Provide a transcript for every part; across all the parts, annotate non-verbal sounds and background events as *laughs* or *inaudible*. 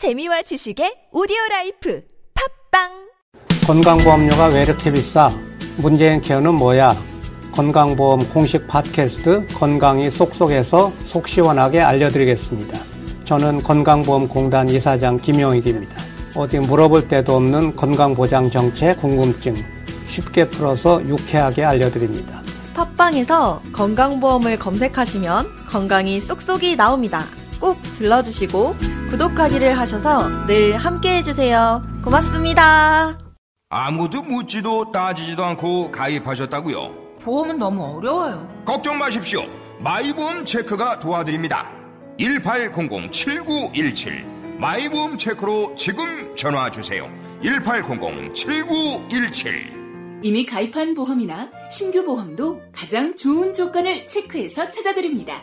재미와 지식의 오디오 라이프 팟빵 건강보험료가 왜 이렇게 비싸? 문재인 케어는 뭐야? 건강보험 공식 팟캐스트 건강이 쏙쏙해서 속 시원하게 알려드리겠습니다. 저는 건강보험공단 이사장 김용익입니다. 어디 물어볼 데도 없는 건강보장 정책 궁금증 쉽게 풀어서 유쾌하게 알려드립니다. 팟빵에서 건강보험을 검색하시면 건강이 쏙쏙이 나옵니다. 꼭 들러주시고 구독하기를 하셔서 늘 함께 해주세요. 고맙습니다. 아무도 묻지도 따지지도 않고 가입하셨다고요? 보험은 너무 어려워요. 걱정 마십시오. 마이보험 체크가 도와드립니다. 1800-7917 마이보험 체크로 지금 전화 주세요. 1800-7917 이미 가입한 보험이나 신규 보험도 가장 좋은 조건을 체크해서 찾아드립니다.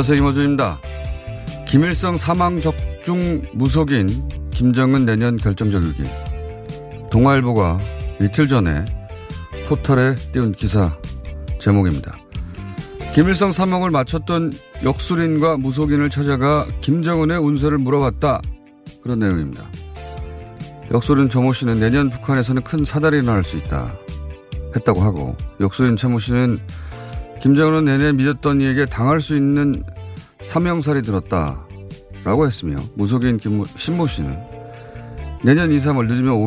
안녕하세요. 이모준입니다. 김일성 사망 적중 무속인 김정은 내년 결정적이기. 동아일보가 이틀 전에 포털에 띄운 기사 제목입니다. 김일성 사망을 마쳤던 역술인과 무속인을 찾아가 김정은의 운세를 물어봤다. 그런 내용입니다. 역술인 정모 씨는 내년 북한에서는 큰 사달이 일어날 수 있다. 했다고 하고 역술인 최모 씨는 김정은은 내내 믿었던 이에게 당할 수 있는 사명살이 들었다. 라고 했으며 무속인 김, 신모 씨는 내년 2, 3월 늦으면 5,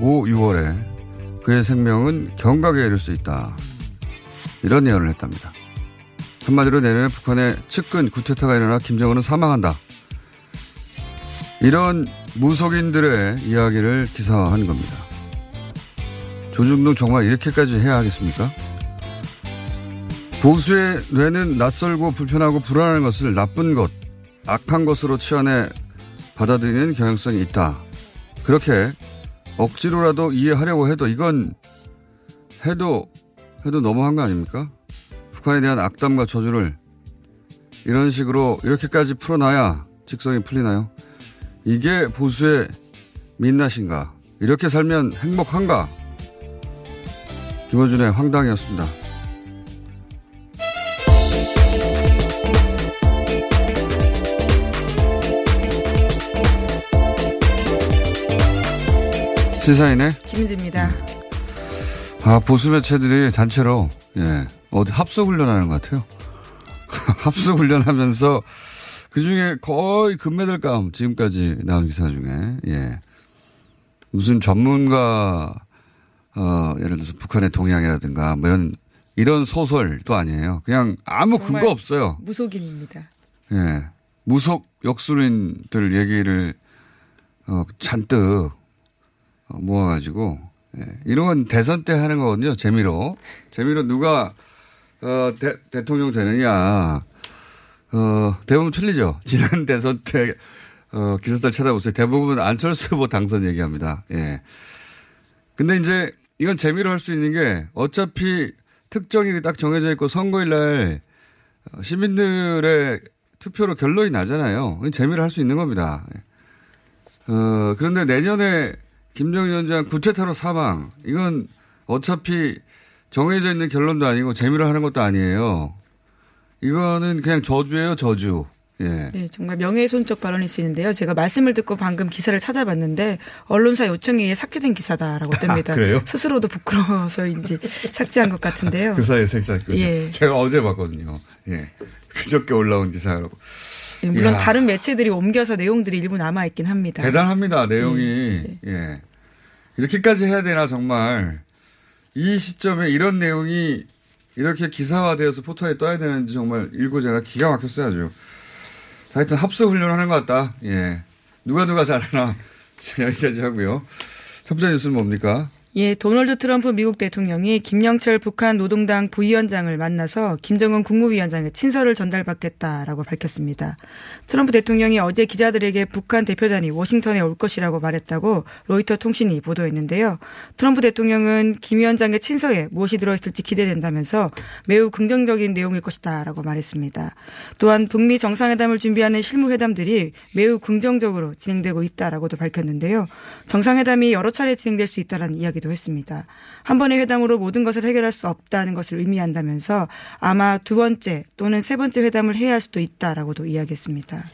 5, 6월에 그의 생명은 경각에 이를 수 있다. 이런 예언을 했답니다. 한마디로 내년에 북한의 측근 구테타가 일어나 김정은은 사망한다. 이런 무속인들의 이야기를 기사화한 겁니다. 조중동 정말 이렇게까지 해야 하겠습니까? 보수의 뇌는 낯설고 불편하고 불안한 것을 나쁜 것, 악한 것으로 치환해 받아들이는 경향성이 있다. 그렇게 억지로라도 이해하려고 해도 이건 해도 해도 너무한 거 아닙니까? 북한에 대한 악담과 저주를 이런 식으로 이렇게까지 풀어놔야 직성이 풀리나요? 이게 보수의 민낯인가? 이렇게 살면 행복한가? 김호준의 황당이었습니다. 시사인의 김은지입니다. 아, 보수 매체들이 단체로, 예, 어디 합숙 훈련하는 것 같아요. *laughs* 합숙 훈련하면서 그 중에 거의 금메달감 지금까지 나온 기사 중에, 예. 무슨 전문가, 어, 예를 들어서 북한의 동향이라든가 뭐 이런, 이런 소설도 아니에요. 그냥 아무 근거 없어요. 무속인입니다. 예. 무속 역술인들 얘기를, 어, 잔뜩 어, 모아가지고 예. 이런 건 대선 때 하는 거거든요. 재미로 재미로 누가 어, 대, 통령 되느냐 어, 대부분 틀리죠. *laughs* 지난 대선 때 어, 기사들 찾아보세요. 대부분 안철수 후보 당선 얘기합니다. 예. 근데 이제 이건 재미로 할 수 있는 게 어차피 특정일이 딱 정해져 있고 선거일 날 시민들의 투표로 결론이 나잖아요. 재미로 할수 있는 겁니다. 어, 그런데 내년에 김정일 위원장 구체타로 사망. 이건 어차피 정해져 있는 결론도 아니고 재미로 하는 것도 아니에요. 이거는 그냥 저주예요, 저주. 예. 네, 정말 명예훼손적 발언일 수 있는데요. 제가 말씀을 듣고 방금 기사를 찾아봤는데 언론사 요청에 의해 삭제된 기사다라고 뜹니다. 아, 그래요? 스스로도 부끄러워서인지 삭제한 것 같은데요. 그 사이에 삭제했군요. 예. 제가 어제 봤거든요. 예. 그저께 올라온 기사라고. 예, 물론 이야. 다른 매체들이 옮겨서 내용들이 일부 남아 있긴 합니다. 대단합니다. 내용이. 예. 예. 이렇게까지 해야 되나 정말 이 시점에 이런 내용이 이렇게 기사화되어서 포털에 떠야 되는지 정말 읽고 제가 기가 막혔어요 아주. 하여튼 합수 훈련하는 것 같다. 예. 누가 누가 잘하나. *laughs* 지금 여기까지 하고요. 첫 번째 뉴스는 뭡니까? 예, 도널드 트럼프 미국 대통령이 김영철 북한 노동당 부위원장을 만나서 김정은 국무위원장의 친서를 전달받겠다라고 밝혔습니다. 트럼프 대통령이 어제 기자들에게 북한 대표단이 워싱턴에 올 것이라고 말했다고 로이터 통신이 보도했는데요. 트럼프 대통령은 김 위원장의 친서에 무엇이 들어있을지 기대된다면서 매우 긍정적인 내용일 것이다라고 말했습니다. 또한 북미 정상회담을 준비하는 실무회담들이 매우 긍정적으로 진행되고 있다라고도 밝혔는데요. 정상회담이 여러 차례 진행될 수 있다라는 이야기 도 했습니다. 한 번의 회담으로 모든 것을 해결할 수 없다는 것을 의미한다면서 아마 두 번째 또는 세 번째 회담을 해야 할 수도 있다라고도 이야기했습니다.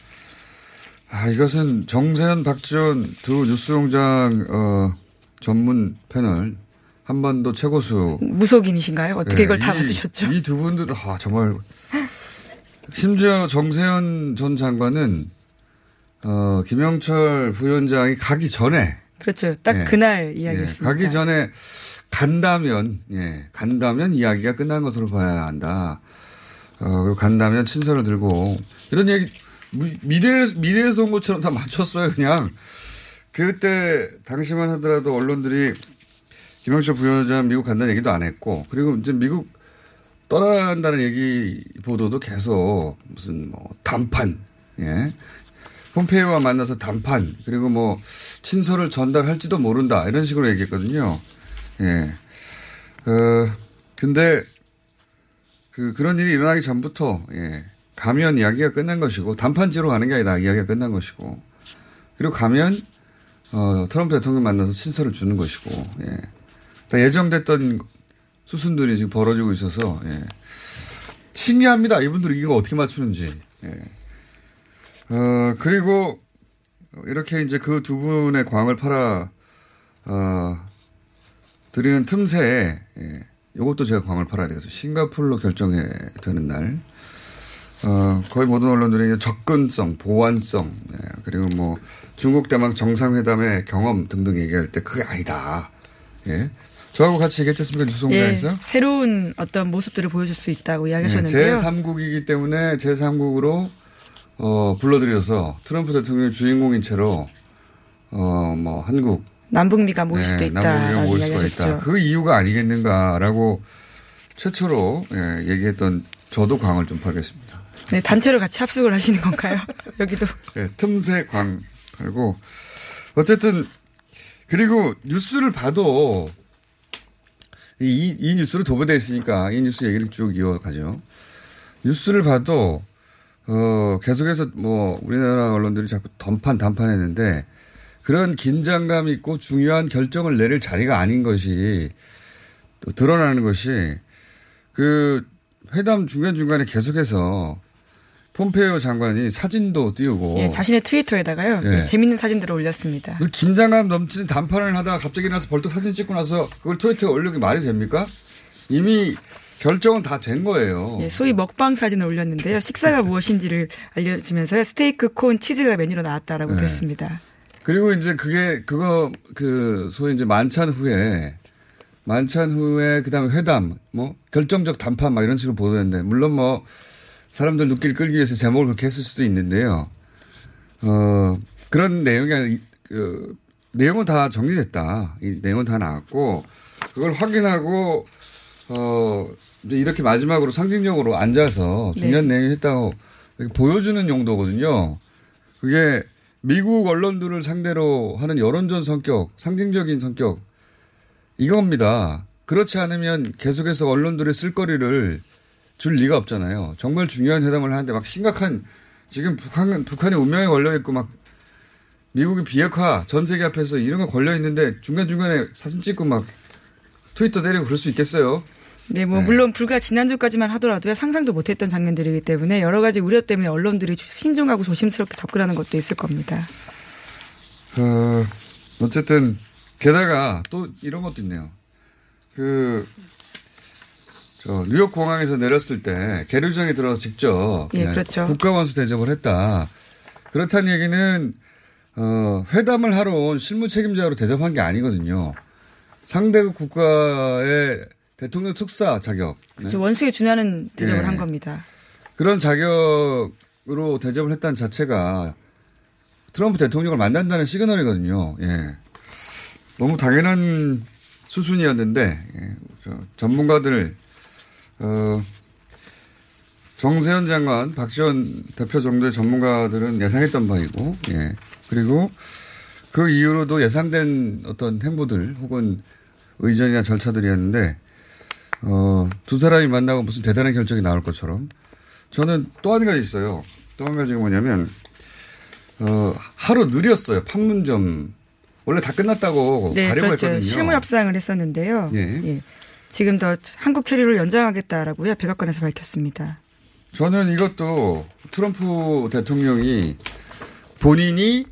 아, 이것은 정세현, 박지원 두 뉴스공장, 어, 전문 패널, 한반도 최고수. 무속인이신가요? 어떻게 네, 이걸 다 이- 맞추셨죠? 이 두 분들, 아, 정말. 심지어 정세현 전 장관은, 어, 김영철 부위원장이 가기 전에. 그렇죠. 딱 예. 그날 예, 이야기했습니다. 가기 전에 간다면, 예, 간다면 이야기가 끝난 것으로 봐야 한다. 어, 그리고 간다면 친서를 들고, 이런 얘기, 미- 미래, 미래에서 온 것처럼 다 맞췄어요, 그냥. 그때, 당시만 하더라도 언론들이 김영철 부위원장 미국 간다는 얘기도 안 했고, 그리고 이제 미국 떠나간다는 얘기 보도도 계속 무슨 뭐 단판, 예. 폼페이오와 만나서 단판, 그리고 뭐 친서를 전달할지도 모른다, 이런 식으로 얘기했거든요. 예. 어, 근데 그, 그런 일이 일어나기 전부터, 예. 가면 이야기가 끝난 것이고, 단판지로 가는 게 아니라 이야기가 끝난 것이고, 그리고 가면, 어, 트럼프 대통령 만나서 친서를 주는 것이고, 예. 다 예정됐던 수순들이 지금 벌어지고 있어서, 예. 신기합니다. 이분들이 이거 어떻게 맞추는지. 예. 어, 그리고 이렇게 이제 그 두 분의 광을 팔아, 어, 드리는 틈새에, 예. 요것도 제가 광을 팔아야 되겠어요. 싱가폴로 결정이 되는 날. 어, 거의 모든 언론들이 접근성, 보완성, 예. 그리고 뭐 중국 대만 정상회담의 경험 등등 얘기할 때 그게 아니다. 예. 저하고 같이 얘기했지 않습니까? 예? 새로운 어떤 모습들을 보여줄 수 있다고 네, 이야기하셨는데요. 제3국이기 때문에 제3국으로 어, 불러들여서 트럼프 대통령이 주인공인 채로 어, 뭐 한국 남북미가 모일 수도 네, 있다. 남북미가 모일 수가. 있다. 그 이유가 아니겠는가라고 최초로 예, 얘기했던 저도 광을 좀 팔겠습니다. 네, 단체로 같이 합숙을 하시는 건가요? *laughs* 여기도. 예, 틈새 광 팔고 어쨌든 그리고 뉴스를 봐도 이, 이 뉴스로 도배되어 있으니까 이 뉴스 얘기를 쭉 이어가죠. 뉴스를 봐도 어, 계속해서 뭐 우리나라 언론들이 자꾸 던판 단판 했는데 그런 긴장감 있고 중요한 결정을 내릴 자리가 아닌 것이 또 드러나는 것이 그 회담 중간중간에 계속해서 폼페이오 장관이 사진도 띄우고 예, 자신의 트위터에다가요. 예. 예, 재밌는 사진들을 올렸습니다. 그 긴장감 넘치는 단판을 하다가 갑자기 나서 벌떡 사진 찍고 나서 그걸 트위터에 올리기 말이 됩니까? 이미 결정은 다 된 거예요. 예, 소위 먹방 사진을 올렸는데요. 식사가 무엇인지를 알려주면서요. 스테이크, 콘, 치즈가 메뉴로 나왔다라고 네. 됐습니다. 그리고 이제 그게 그거 그 소위 이제 만찬 후에 만찬 후에 그다음에 회담 뭐 결정적 단판 막 이런 식으로 보도했는데 물론 뭐 사람들 눈길 끌기 위해서 제목을 그렇게 했을 수도 있는데요. 어 그런 내용이 아니- 그 내용은 다 정리됐다. 이 내용은 다 나왔고 그걸 확인하고 어 이제 이렇게 마지막으로 상징적으로 앉아서 중요한 네. 내용이 했다고 보여주는 용도거든요. 그게 미국 언론들을 상대로 하는 여론전 성격, 상징적인 성격, 이겁니다. 그렇지 않으면 계속해서 언론들의 쓸거리를 줄 리가 없잖아요. 정말 중요한 회담을 하는데 막 심각한, 지금 북한, 북한의 운명에 걸려 있고 막 미국의 비핵화 전 세계 앞에서 이런 거 걸려 있는데 중간 중간에 사진 찍고 막 트위터 때리고 그럴 수 있겠어요? 네, 뭐 네. 물론 불과 지난주까지만 하더라도요. 상상도 못했던 장면들이기 때문에 여러 가지 우려 때문에 언론들이 신중하고 조심스럽게 접근하는 것도 있을 겁니다. 어, 어쨌든, 게다가 또 이런 것도 있네요. 그, 저, 뉴욕 공항에서 내렸을 때 계류장에 들어서 직접 예, 그렇죠. 국가원수 대접을 했다. 그렇다는 얘기는 어, 회담을 하러 온 실무 책임자로 대접한 게 아니거든요. 상대국 국가의 대통령 특사 자격. 네. 저 원수에 준하는 대접을 예. 한 겁니다. 그런 자격을 미국으로 대접을 했다는 자체가 트럼프 대통령을 만난다는 시그널이거든요. 예. 너무 당연한 수순이었는데 예. 전문가들 어, 정세현 장관, 박지원 대표 정도의 전문가들은 예상했던 바이고, 예. 그리고 그 이후로도 예상된 어떤 행보들 혹은 의전이나 절차들이었는데, 어, 두 사람이 만나고 무슨 대단한 결정이 나올 것처럼 저는 또 한 가지 있어요. 또 한 가지가 뭐냐면, 어, 하루 느렸어요. 판문점. 원래 다 끝났다고 네, 가려고 그렇죠. 했거든요. 실무 협상을 했었는데요. 예. 예. 지금 더 한국 체류를 연장하겠다라고요. 백악관에서 밝혔습니다. 저는 이것도 트럼프 대통령이 본인이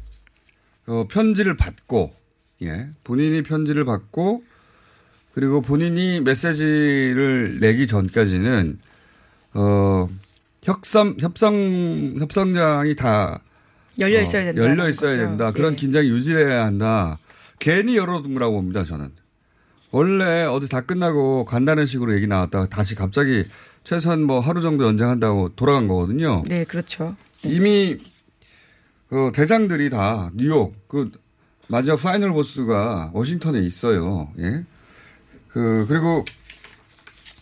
어, 편지를 받고, 예, 본인이 편지를 받고, 그리고 본인이 메시지를 내기 전까지는, 어, 협상, 협상, 협상장이 다 열려 있어야 된다. 어, 열려 있어야 거죠. 된다. 그런 예. 긴장이 유지돼야 한다. 괜히 열어둔 거라고 봅니다, 저는. 원래 어디 다 끝나고 간다는 식으로 얘기 나왔다가 다시 갑자기 최소한 뭐 하루 정도 연장한다고 돌아간 거거든요. 네, 그렇죠. 이미 그 대장들이 다 뉴욕 그 마지막 파이널 보스가 워싱턴에 있어요. 예. 그 그리고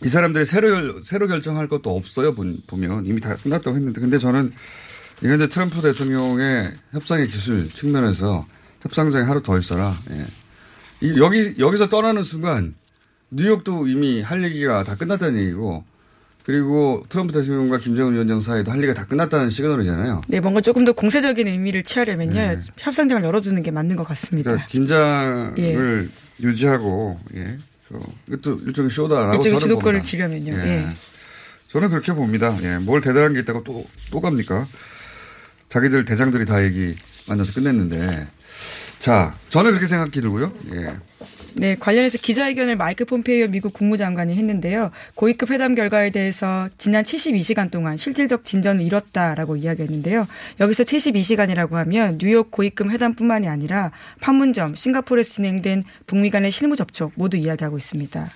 이 사람들이 새로 결- 새로 결정할 것도 없어요. 본- 보면 이미 다 끝났다고 했는데 근데 저는 이건 이제 트럼프 대통령의 협상의 기술 측면에서 협상장에 하루 더 있어라. 예. 이- 여기 여기서 떠나는 순간 뉴욕도 이미 할 얘기가 다 끝났다는 얘기고 그리고 트럼프 대통령과 김정은 위원장 사이도 할 얘기가 다 끝났다는 시그널이잖아요. 네, 뭔가 조금 더 공세적인 의미를 취하려면요. 협상장을 열어두는 게 맞는 것 같습니다. 그러니까 긴장을 유지하고 예. 저 이것도 일종의 쇼다라고 일종의 저는 주도권을 봅니다. 지려면요. 예. 예. 저는 그렇게 봅니다. 예. 뭘 대단한 게 있다고 또, 또 갑니까? 자기들 대장들이 다 얘기 만나서 끝냈는데. 자, 저는 그렇게 생각이 들고요. 예. 네, 관련해서 기자회견을 마이크 폼페이오 미국 국무장관이 했는데요. 고위급 회담 결과에 대해서 지난 72시간 동안 실질적 진전을 이뤘다라고 이야기했는데요. 여기서 72시간이라고 하면 뉴욕 고위급 회담뿐만이 아니라 판문점, 싱가포르에서 진행된 북미 간의 실무 접촉 모두 이야기하고 있습니다.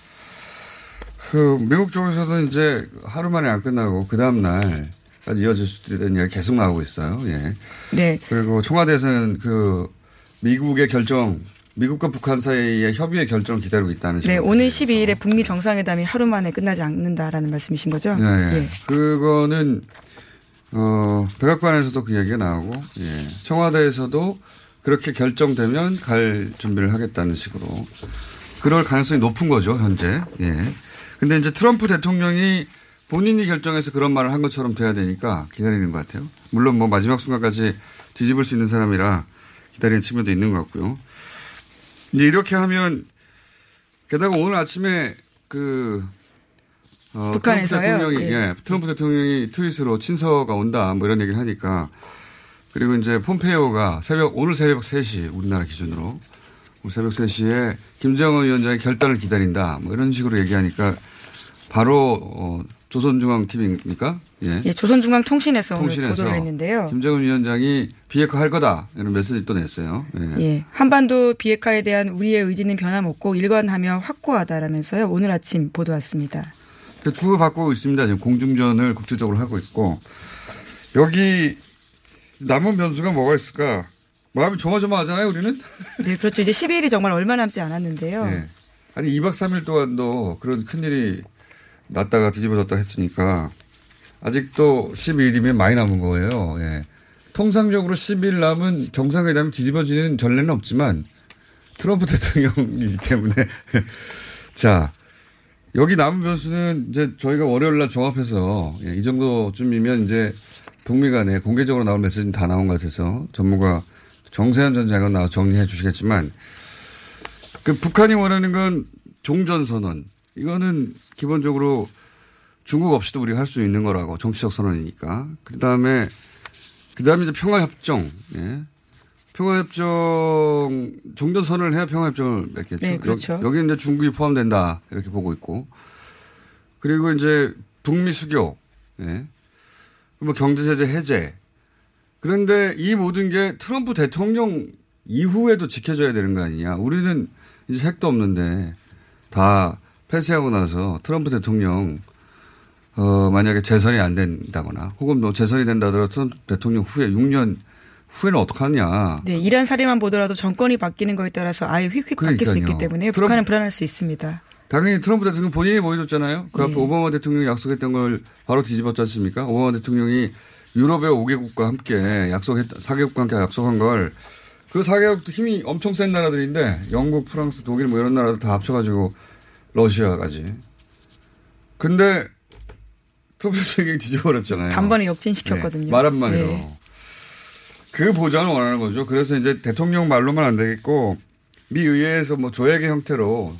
그, 미국 쪽에서는 이제 하루 만에 안 끝나고 그 다음 날까지 이어질 수도 있다는 이야기 계속 나오고 있어요. 예. 네, 그리고 청와대에서는 그 미국의 결정, 미국과 북한 사이의 협의의 결정을 기다리고 있다는 네, 식으로 오늘 얘기해요. 12일에 북미 정상회담이 하루 만에 끝나지 않는다라는 말씀이신 거죠? 예, 예. 예. 그거는 어 백악관에서도 그 얘기가 나오고 예. 청와대에서도 그렇게 결정되면 갈 준비를 하겠다는 식으로 그럴 가능성이 높은 거죠 현재. 예. 근데 이제 트럼프 대통령이 본인이 결정해서 그런 말을 한 것처럼 돼야 되니까 기다리는 것 같아요. 물론 뭐 마지막 순간까지 뒤집을 수 있는 사람이라 기다리는 측면도 있는 것 같고요. 이제 이렇게 하면 게다가 오늘 아침에 그 어, 북한에서요? 트럼프 대통령이 예. 예, 트럼프 대통령이 트윗으로 친서가 온다 뭐 이런 얘기를 하니까 그리고 이제 폼페이오가 새벽 오늘 새벽 3시 우리나라 기준으로 오늘 새벽 3시에 김정은 위원장의 결단을 기다린다 뭐 이런 식으로 얘기하니까 바로 어, 조선중앙 TV입니까? 예. 예, 조선중앙통신에서 통신에서 보도를 했는데요. 김정은 위원장이 비핵화 할 거다 이런 메시지 또 냈어요. 예. 예, 한반도 비핵화에 대한 우리의 의지는 변함없고 일관하며 확고하다라면서요. 오늘 아침 보도 왔습니다. 그 주고받고 있습니다. 지금 공중전을 국제적으로 하고 있고 여기 남은 변수가 뭐가 있을까? 마음이 조마조마하잖아요, 우리는. *laughs* 네, 그렇죠. 이제 12일이 정말 얼마 남지 않았는데요. 예. 아니 2박 3일 동안도 그런 큰 일이 났다가 뒤집어졌다 했으니까 아직도 12일이면 많이 남은 거예요. 예. 통상적으로 10일 남은 정상회담이 뒤집어지는 전례는 없지만 트럼프 *laughs* 대통령이기 때문에 *laughs* 자 여기 남은 변수는 이제 저희가 월요일 날 종합해서 예, 이 정도쯤이면 이제 북미 간에 공개적으로 나올 메시지는 다 나온 것 같아서 전무가 정세현 전 장관 나와 정리해 주시겠지만 그 북한이 원하는 건 종전선언. 이거는 기본적으로 중국 없이도 우리가 할 수 있는 거라고 정치적 선언이니까. 그 다음에, 그 다음에 이제 평화협정. 예. 평화협정, 종전 선언을 해야 평화협정을 맺겠죠. 네, 그렇죠. 여, 여기는 이제 중국이 포함된다. 이렇게 보고 있고. 그리고 이제 북미 수교. 예. 뭐 경제 제재 해제. 그런데 이 모든 게 트럼프 대통령 이후에도 지켜져야 되는 거 아니냐. 우리는 이제 핵도 없는데 다 폐쇄하고 나서 트럼프 대통령 어, 만약에 재선이 안 된다거나 혹은 뭐 재선이 된다 하더라도 대통령 후에 6년 후에는 어떡하냐. 네, 이란 사례만 보더라도 정권이 바뀌는 거에 따라서 아예 휙휙 바뀔 수 그러니까요. 있기 때문에 트럼프- 북한은 불안할 수 있습니다. 당연히 트럼프 대통령 본인이 보여줬잖아요. 그 앞에 예. 오바마 대통령이 약속했던 걸 바로 뒤집었지 않습니까? 오바마 대통령이 유럽의 5개국과 함께 약속했, 4개국과 함께 약속한 걸 그 4개국도 힘이 엄청 센 나라들인데 영국, 프랑스, 독일 뭐 이런 나라들 다 합쳐가지고 러시아까지. 근데 트럼프 대통령이 뒤집어버렸잖아요. 단번에 역진시켰거든요. 네, 말 한마디로. 예. 그 보장을 원하는 거죠. 그래서 이제 대통령 말로만 안 되겠고 미 의회에서 뭐 조약의 형태로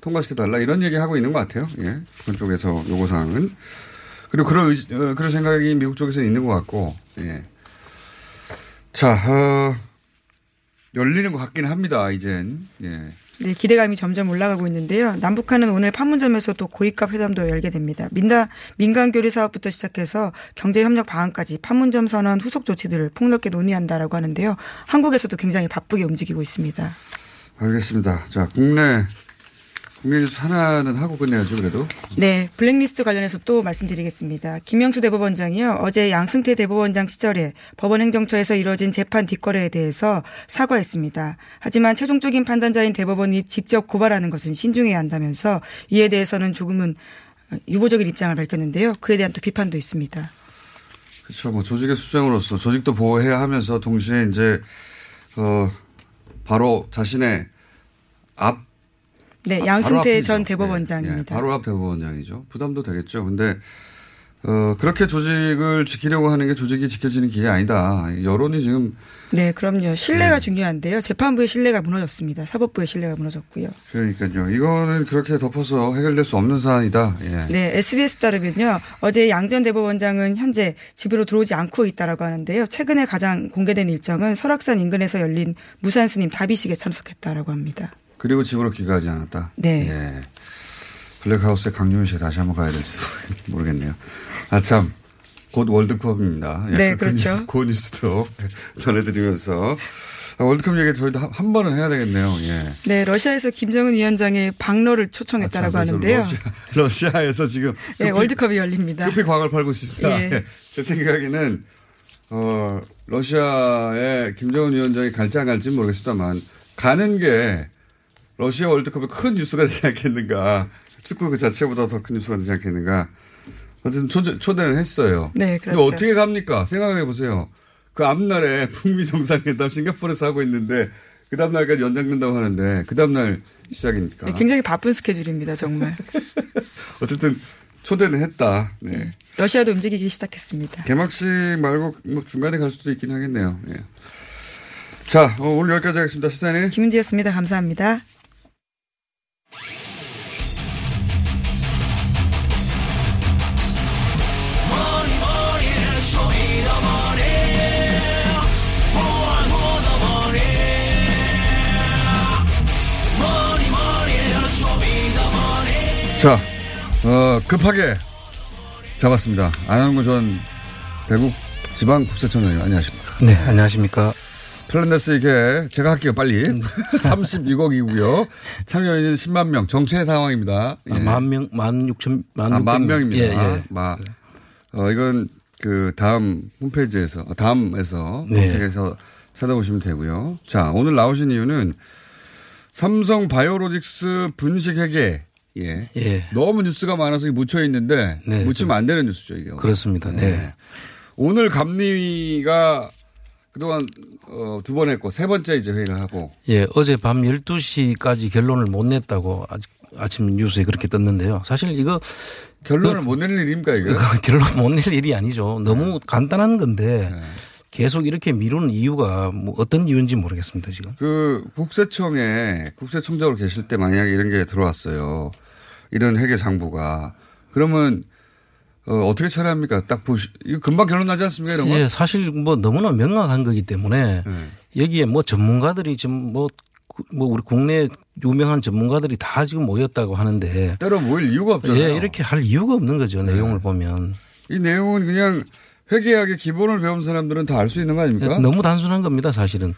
통과시켜 달라 이런 얘기 하고 있는 것 같아요. 예. 북한 쪽에서 요구 사항은 그리고 그런 의, 어, 그런 생각이 미국 쪽에서 있는 것 같고 예. 자 어, 열리는 것 같긴 합니다. 이젠 예. 네, 기대감이 점점 올라가고 있는데요. 남북한은 오늘 판문점에서 또 고위급 회담도 열게 됩니다. 민다, 민간 교류 사업부터 시작해서 경제 협력 방안까지 판문점 선언 후속 조치들을 폭넓게 논의한다라고 하는데요. 한국에서도 굉장히 바쁘게 움직이고 있습니다. 알겠습니다. 자 국내 국내 뉴스 하나는 하고 끝내야죠. 그래도 네, 블랙리스트 관련해서 또 말씀드리겠습니다. 김영수 대법원장이요. 어제 양승태 대법원장 시절에 법원 행정처에서 이뤄진 재판 뒷거래에 대해서 사과했습니다. 하지만 최종적인 판단자인 대법원이 직접 고발하는 것은 신중해야 한다면서 이에 대해서는 조금은 유보적인 입장을 밝혔는데요. 그에 대한 또 비판도 있습니다. 그렇죠. 뭐 조직의 수장으로서 조직도 보호해야 하면서 동시에 이제 어 바로 자신의 앞 네, 아, 양승태. 전 네, 대법원장입니다. 네, 바로 앞 대법원장이죠. 부담도 되겠죠. 근데 어 그렇게 조직을 지키려고 하는 게 조직이 지켜지는 길이 아니다. 여론이 지금 네, 그럼요. 신뢰가 중요한데요. 재판부의 신뢰가 무너졌습니다. 사법부의 신뢰가 무너졌고요. 그러니까요. 이거는 그렇게 덮어서 해결될 수 없는 사안이다. 예. 네, SBS 따르면요. 어제 양전 대법원장은 현재 집으로 들어오지 않고 있다라고 하는데요. 최근에 가장 공개된 일정은 설악산 인근에서 열린 무산 스님 다비식에 참석했다라고 합니다. 그리고 집으로 귀가하지 않았다. 네. 예. 블랙하우스의 강윤희 씨 다시 한번 가야 될지 *laughs* 모르겠네요. 아, 참. 곧 월드컵입니다. 예, 네, 그 그렇죠. 뉴스, 그 뉴스도 *laughs* 전해드리면서 아, 월드컵 얘기 저희도 한, 한 번은 해야 되겠네요. 예. 네, 러시아에서 김정은 위원장의 방로를 초청했다라고 아, 참, 하는데요. 러시아, *laughs* 러시아 에서 지금 네, 급히, 월드컵이 열립니다. 급히 광을 팔고 있습니다. 예. 예. 제 생각에는 어, 러시아에 김정은 위원장이 갈지 안 갈지는 모르겠습니다만 가는 게 러시아 월드컵의 큰 뉴스가 되지 않겠는가. 축구 그 자체보다 더 큰 뉴스가 되지 않겠는가. 어쨌든 초대, 초대는 했어요. 네, 근데 그렇죠. 어떻게 갑니까? 생각해 보세요. 그 앞날에 *laughs* 북미 정상회담 싱가포르에서 하고 있는데 그 다음날까지 연장된다고 하는데 그 다음날 시작이니까. 네, 굉장히 바쁜 스케줄입니다, 정말. *laughs* 어쨌든 초대는 했다. 네. 러시아도 움직이기 시작했습니다. 개막식 말고 뭐 중간에 갈 수도 있긴 하겠네요. 예. 자, 어, 오늘 여기까지 하겠습니다. 시사인의 김은지였습니다. 감사합니다. 자, 어, 급하게 잡았습니다. 안한구 전 대구 지방국세청장님 안녕하십니까. 네, 안녕하십니까. 플랜데스 이게 제가 할게요 빨리. 음. *laughs* 32억이고요. 참여인은 10만 명. 정체 상황입니다. 예. 아, 만 명, 만 육천, 만 아, 만 명. 명입니다. 예, 예. 마, 어, 이건 그 다음 홈페이지에서, 아, 다음에서 네. 검색해서 찾아보시면 되고요. 자, 오늘 나오신 이유는 삼성 바이오로직스 분식 회계. 예. 예. 너무 뉴스가 많아서 묻혀 있는데 네, 묻히면 안 되는 뉴스죠, 이게. 그렇습니다. 네. 오늘 감리가 그동안 어, 두 번 했고 세 번째 이제 회의를 하고 예, 어제 밤 12시까지 결론을 못 냈다고 아- 아침 뉴스에 그렇게 떴는데요. 사실 이거 결론을 못 내는 일입니까 이거? 이거 *laughs* 결론 못 낼 일이 아니죠. 너무 간단한 건데 계속 이렇게 미루는 이유가 뭐 어떤 이유인지 모르겠습니다, 지금. 그 국세청에 국세청장으로 계실 때 만약에 이런 게 들어왔어요. 이런 회계 장부가 그러면 어, 어떻게 처리합니까? 딱 보시 이거 금방 결론 나지 않습니까 이런 거? 예, 사실 뭐 너무나 명확한 거기 때문에 네. 여기에 뭐 전문가들이 지금 뭐, 그- 뭐 우리 국내 유명한 전문가들이 다 지금 모였다고 하는데 때려 모일 이유가 없잖아요. 네. 예, 이렇게 할 이유가 없는 거죠. 내용을 보면. 이 내용은 그냥 회계학의 기본을 배운 사람들은 다 알 수 있는 거 아닙니까? 예, 너무 단순한 겁니다, 사실은.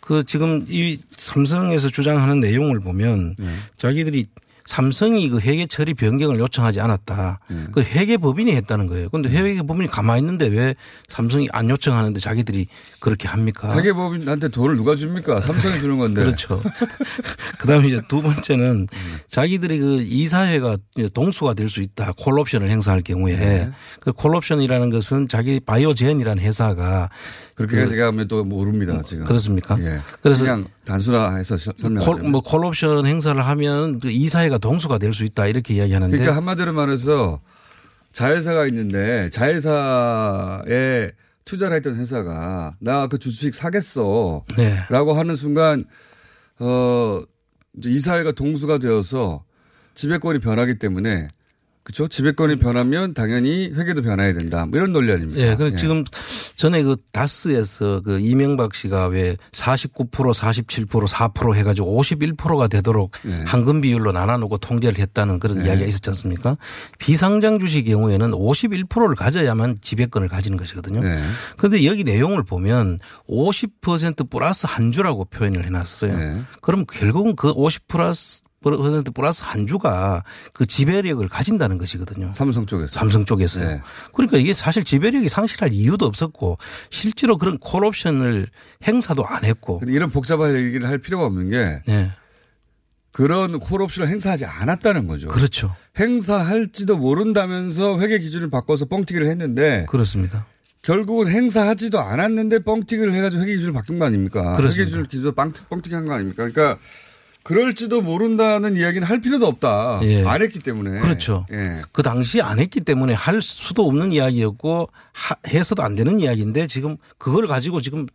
그 지금 이 삼성에서 주장하는 내용을 보면 네. 자기들이 삼성이 그 회계 처리 변경을 요청하지 않았다. 그 회계 법인이 했다는 거예요. 근데 회계 법인이 가만히 있는데 왜 삼성이 안 요청하는데 자기들이 그렇게 합니까? 회계 법인한테 돈을 누가 줍니까? 삼성이 주는 건데. *laughs* 그렇죠. *laughs* 그다음에 이제 두 번째는 자기들이 그 이사회가 동수가 될 수 있다. 콜옵션을 행사할 경우에 네. 그 콜옵션이라는 것은 자기 바이오젠이라는 회사가 그렇게 제가 하면 또 모릅니다 지금. 그렇습니까? 예. 그래서 그냥 단순화해서 서- 콜, 설명하자면. 뭐 콜옵션 행사를 하면 그 이사회가 동수가 될 수 있다 이렇게 이야기하는데 그러니까 한마디로 말해서 자회사가 있는데 자회사에 투자를 했던 회사가 나 그 주식 사겠어. 네. 라고 하는 순간 어 이사회가 동수가 되어서 지배권이 변하기 때문에 그렇죠? 지배권이 변하면 당연히 회계도 변해야 된다. 뭐 이런 논리 아닙니까? 예, 그 지금 전에 그 다스에서 그 이명박 씨가 왜 49% 47% 4% 해가지고 51%가 되도록 네. 한금 비율로 나눠놓고 통제를 했다는 그런 이야기가 있었지 않습니까? 비상장 주식 경우에는 51%를 가져야만 지배권을 가지는 것이거든요. 네. 그런데 여기 내용을 보면 50% 플러스 한 주라고 표현을 해놨어요. 네. 그럼 결국은 그50 플러스 퍼센트 플러스 한 주가 그 지배력을 가진다는 것이거든요. 삼성 쪽에서. 삼성 쪽에서요. 네. 그러니까 이게 사실 지배력이 상실할 이유도 없었고 실제로 그런 콜옵션을 행사도 안 했고. 이런 복잡한 얘기를 할 필요가 없는 게 네. 그런 콜옵션을 행사하지 않았다는 거죠. 그렇죠. 행사할지도 모른다면서 회계 기준을 바꿔서 뻥튀기를 했는데 그렇습니다. 결국은 행사하지도 않았는데 뻥튀기를 해가지고 회계 기준을 바뀐 거 아닙니까? 그렇습니다. 회계 기준을 기준 뻥튀, 뻥튀기 한 거 아닙니까? 그러니까 그럴지도 모른다는 이야기는 할 필요도 없다. 예. 안 했기 때문에. 그렇죠. 예. 그 당시에 안 했기 때문에 할 수도 없는 이야기였고 하- 해서도 안 되는 이야기인데 지금 그걸 가지고 지금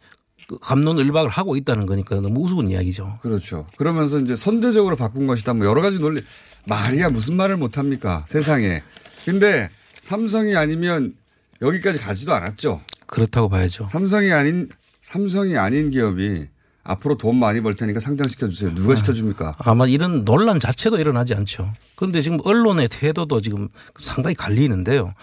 그 감론을박을 하고 있다는 거니까 너무 우스운 이야기죠. 그렇죠. 그러면서 이제 선제적으로 바꾼 것이다. 뭐 여러 가지 논리. 말이야 무슨 말을 못 합니까? 세상에. 근데 삼성이 아니면 여기까지 가지도 않았죠. 그렇다고 봐야죠. 삼성이 아닌 삼성이 아닌 기업이 앞으로 돈 많이 벌 테니까 상장시켜 주세요. 누가 시켜줍니까? 아마 이런 논란 자체도 일어나지 않죠. 그런데 지금 언론의 태도도 지금 상당히 갈리는데요.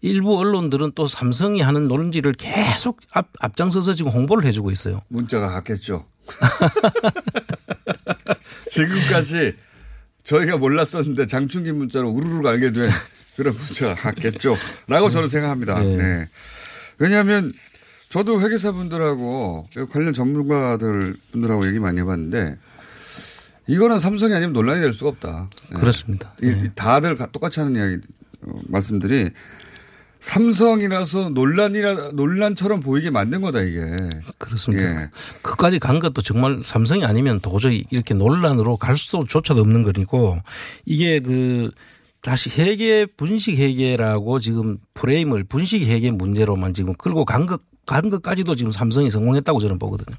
일부 언론들은 또 삼성이 하는 논지를 계속 앞, 앞장서서 지금 홍보를 해주고 있어요. 문자가 갔겠죠. *laughs* 지금까지 저희가 몰랐었는데 장충기 문자로 우르르 알게 된 그런 문자가 갔겠죠. 라고 저는 생각합니다. 네. 네. 왜냐하면 저도 회계사 분들하고 관련 전문가들 분들하고 얘기 많이 해봤는데 이거는 삼성이 아니면 논란이 될 수가 없다. 네. 그렇습니다. 이- 다들 가- 똑같이 하는 이야기 어, 말씀들이 삼성이라서 논란이라 논란처럼 보이게 만든 거다 이게. 그렇습니다. 예. 그까지 간 것도 정말 삼성이 아니면 도저히 이렇게 논란으로 갈 수조차도 없는 거니고 이게 그 다시 회계 분식 회계라고 지금 프레임을 분식 회계 문제로만 지금 끌고 간 것, 간 것까지도 지금 삼성이 성공했다고 저는 보거든요.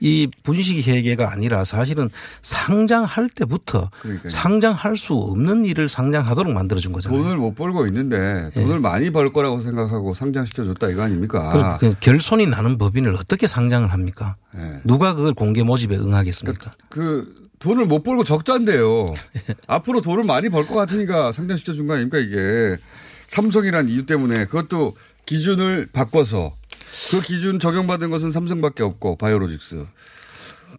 이 분식 회계가 아니라 사실은 상장할 때부터 그러니까요. 상장할 수 없는 일을 상장하도록 만들어준 거잖아요. 돈을 못 벌고 있는데 돈을 많이 벌 거라고 생각하고 상장시켜 줬다 이거 아닙니까? 그 결손이 나는 법인을 어떻게 상장을 합니까? 예. 누가 그걸 공개 모집에 응하겠습니까? 그 돈을 못 벌고 적자인데요. *laughs* 앞으로 돈을 많이 벌 것 같으니까 상장시켜 준 거 아닙니까 이게. 삼성이란 이유 때문에 그것도 기준을 바꿔서 그 기준 적용받은 것은 삼성밖에 없고 바이오로직스.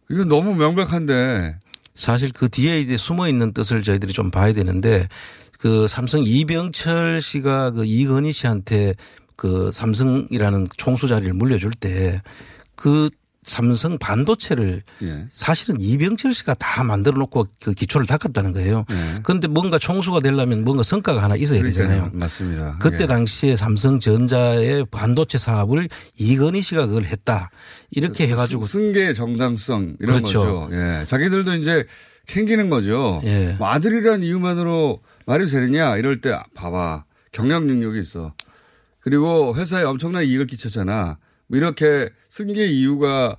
이건 너무 명백한데 사실 그 뒤에 이제 숨어 있는 뜻을 저희들이 좀 봐야 되는데 그 삼성 이병철 씨가 그 이건희 씨한테 그 삼성이라는 총수 자리를 물려줄 때 그 삼성 반도체를 예. 사실은 이병철 씨가 다 만들어 놓고 그 기초를 닦았다는 거예요. 예. 그런데 뭔가 총수가 되려면 뭔가 성과가 하나 있어야 되잖아요. 그러니까요. 맞습니다. 그때 예. 당시에 삼성전자의 반도체 사업을 이건희 씨가 그걸 했다. 이렇게 해 가지고 승- 승계의 정당성 이런 그렇죠. 거죠. 예. 자기들도 이제 캥기는 거죠. 예. 뭐 아들이란 이유만으로 말이 되느냐 이럴 때 봐봐 경영 능력이 있어. 그리고 회사에 엄청난 이익을 끼쳤잖아. 뭐 이렇게 승계 이유가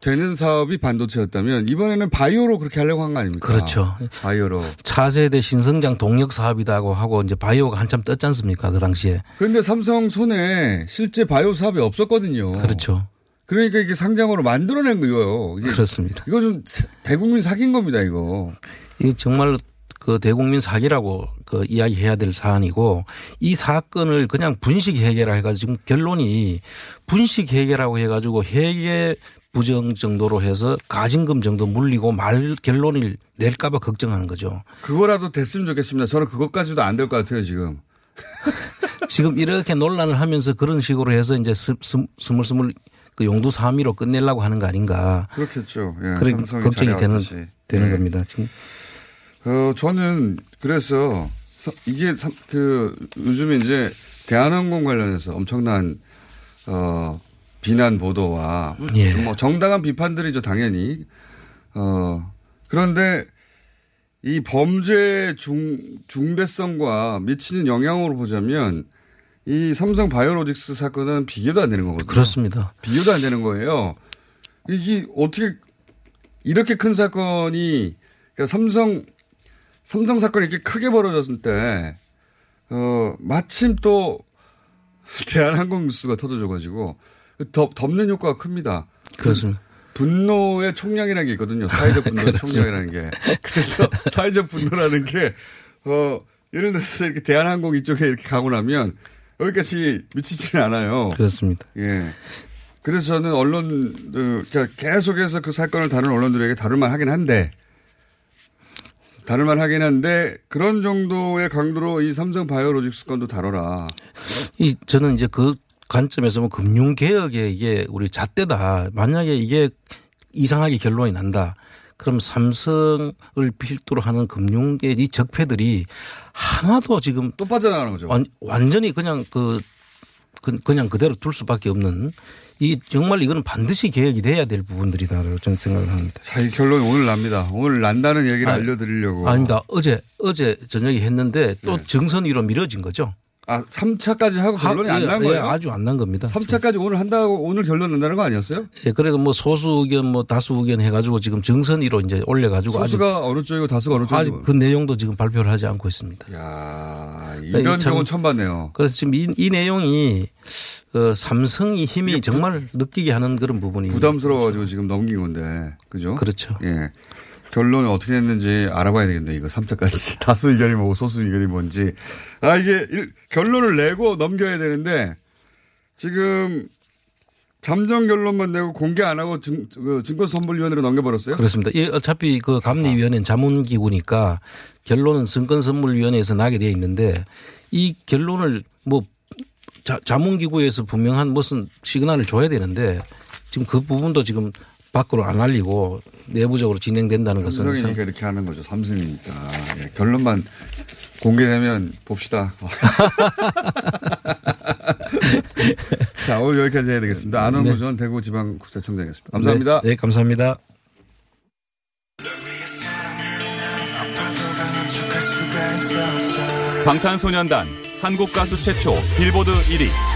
되는 사업이 반도체였다면 이번에는 바이오로 그렇게 하려고 한 거 아닙니까? 그렇죠. 바이오로. 차세대 신성장 동력 사업이라고 하고 이제 바이오가 한참 떴지 않습니까? 그 당시에. 그런데 삼성 손에 실제 바이오 사업이 없었거든요. 그렇죠. 그러니까 이게 상장으로 만들어낸 거예요. 이게 그렇습니다. 이거 좀 대국민 사기인 겁니다, 이거. 이 정말 그 대국민 사기라고 그 이야기해야 될 사안이고 이 사건을 그냥 분식 회계라 해가지고 지금 결론이 분식 회계라고 해가지고 회계 부정 정도로 해서 가징금 정도 물리고 말 결론을 낼까봐 걱정하는 거죠. 그거라도 됐으면 좋겠습니다. 저는 그것까지도 안 될 것 같아요, 지금. *laughs* 지금 이렇게 논란을 하면서 그런 식으로 해서 이제 스- 스- 스물스물 그 용도 사미로 끝내려고 하는 거 아닌가. 그렇겠죠. 예, 삼성이 걱정이 되는. 되는 예. 겁니다. 지금 어, 저는 그래서 서- 이게 참 그 요즘에 이제 대한항공 관련해서 엄청난 어 비난 보도와 예. 뭐 정당한 비판들이죠 당연히 어 그런데 이 범죄 중 중대성과 미치는 영향으로 보자면 이 삼성 바이오로직스 사건은 비교도 안 되는 거거든요. 그렇습니다. 비교도 안 되는 거예요. 이게 어떻게 이렇게 큰 사건이 그러니까 삼성 삼성 사건이 이렇게 크게 벌어졌을 때 어, 마침 또 대한항공 뉴스가 터져줘가지고 덮, 덮는 효과가 큽니다. 그렇습니다. 분노의 총량이라는 게 있거든요. 사회적 분노의 그렇죠. 총량이라는 게. *laughs* 그래서 사회적 분노라는 게, 어, 예를 들어서 이렇게 대한항공 이쪽에 이렇게 가고 나면 여기까지 미치지는 않아요. 그렇습니다. 예. 그래서 저는 언론, 그러니까 계속해서 그 사건을 다룬 언론들에게 다룰만 하긴 한데, 다룰만 하긴 한데, 그런 정도의 강도로 이 삼성 바이오로직스 건도 다뤄라. 이 저는 이제 그 관점에서 뭐 금융 개혁에 이게 우리 잣대다. 만약에 이게 이상하게 결론이 난다. 그럼 삼성을 필두로 하는 금융계 이 적폐들이 하나도 지금 또 빠져나가는 거죠. 완, 완전히 그냥 그, 그 그냥 그대로 둘 수밖에 없는 이 정말 이거는 반드시 개혁이 돼야 될 부분들이다라고 저는 생각을 합니다. 자, 이 결론이 오늘 납니다. 오늘 난다는 얘기를 아, 알려드리려고. 아닙니다. 어제 어제 저녁에 했는데 또 네. 정선 위로 미뤄진 거죠. 아, 3차까지 하고 결론이 하- 안난 예, 거예요? 예, 아주 안 난 겁니다. 3차까지 오늘 한다고 오늘 결론 난다는 거 아니었어요? 예, 그래가 뭐 소수 의견 뭐 다수 의견 해가지고 지금 정선위로 이제 올려가지고 소수가 어느 쪽이고 다수가 어느 쪽이고. 아직 그 내용도 지금 발표를 하지 않고 있습니다. 야이 이런 참- 경우는 처음 봤네요. 그래서 지금 이, 이 내용이 어, 삼성이 힘이 정말 느끼게 하는 그런 부분이 부담스러워가지고 지금 넘긴 건데. 그죠? 그렇죠. 예. 결론이 어떻게 됐는지 알아봐야 되겠네, 이거 3차까지. *laughs* 다수 의견이 뭐고 소수 의견이 뭔지. 아, 이게 일- 결론을 내고 넘겨야 되는데 지금 잠정 결론만 내고 공개 안 하고 증, 그 증권선물위원회로 넘겨버렸어요? 그렇습니다. 이 어차피 그 감리위원회는 자문기구니까 결론은 증권선물위원회에서 나게 되어 있는데 이 결론을 뭐 자, 자문기구에서 분명한 무슨 시그널을 줘야 되는데 지금 그 부분도 지금 밖으로 안 알리고 내부적으로 진행된다는 것은 삼성이니까 이렇게 하는 거죠. 삼성이니까. 예, 결론만 공개되면 봅시다. *laughs* 자, 오늘 여기까지 해야 되겠습니다. 안원구 네. 전 대구지방국세청장이었습니다. 감사합니다. 네, 네, 감사합니다. 방탄소년단 한국 가수 최초 빌보드 1위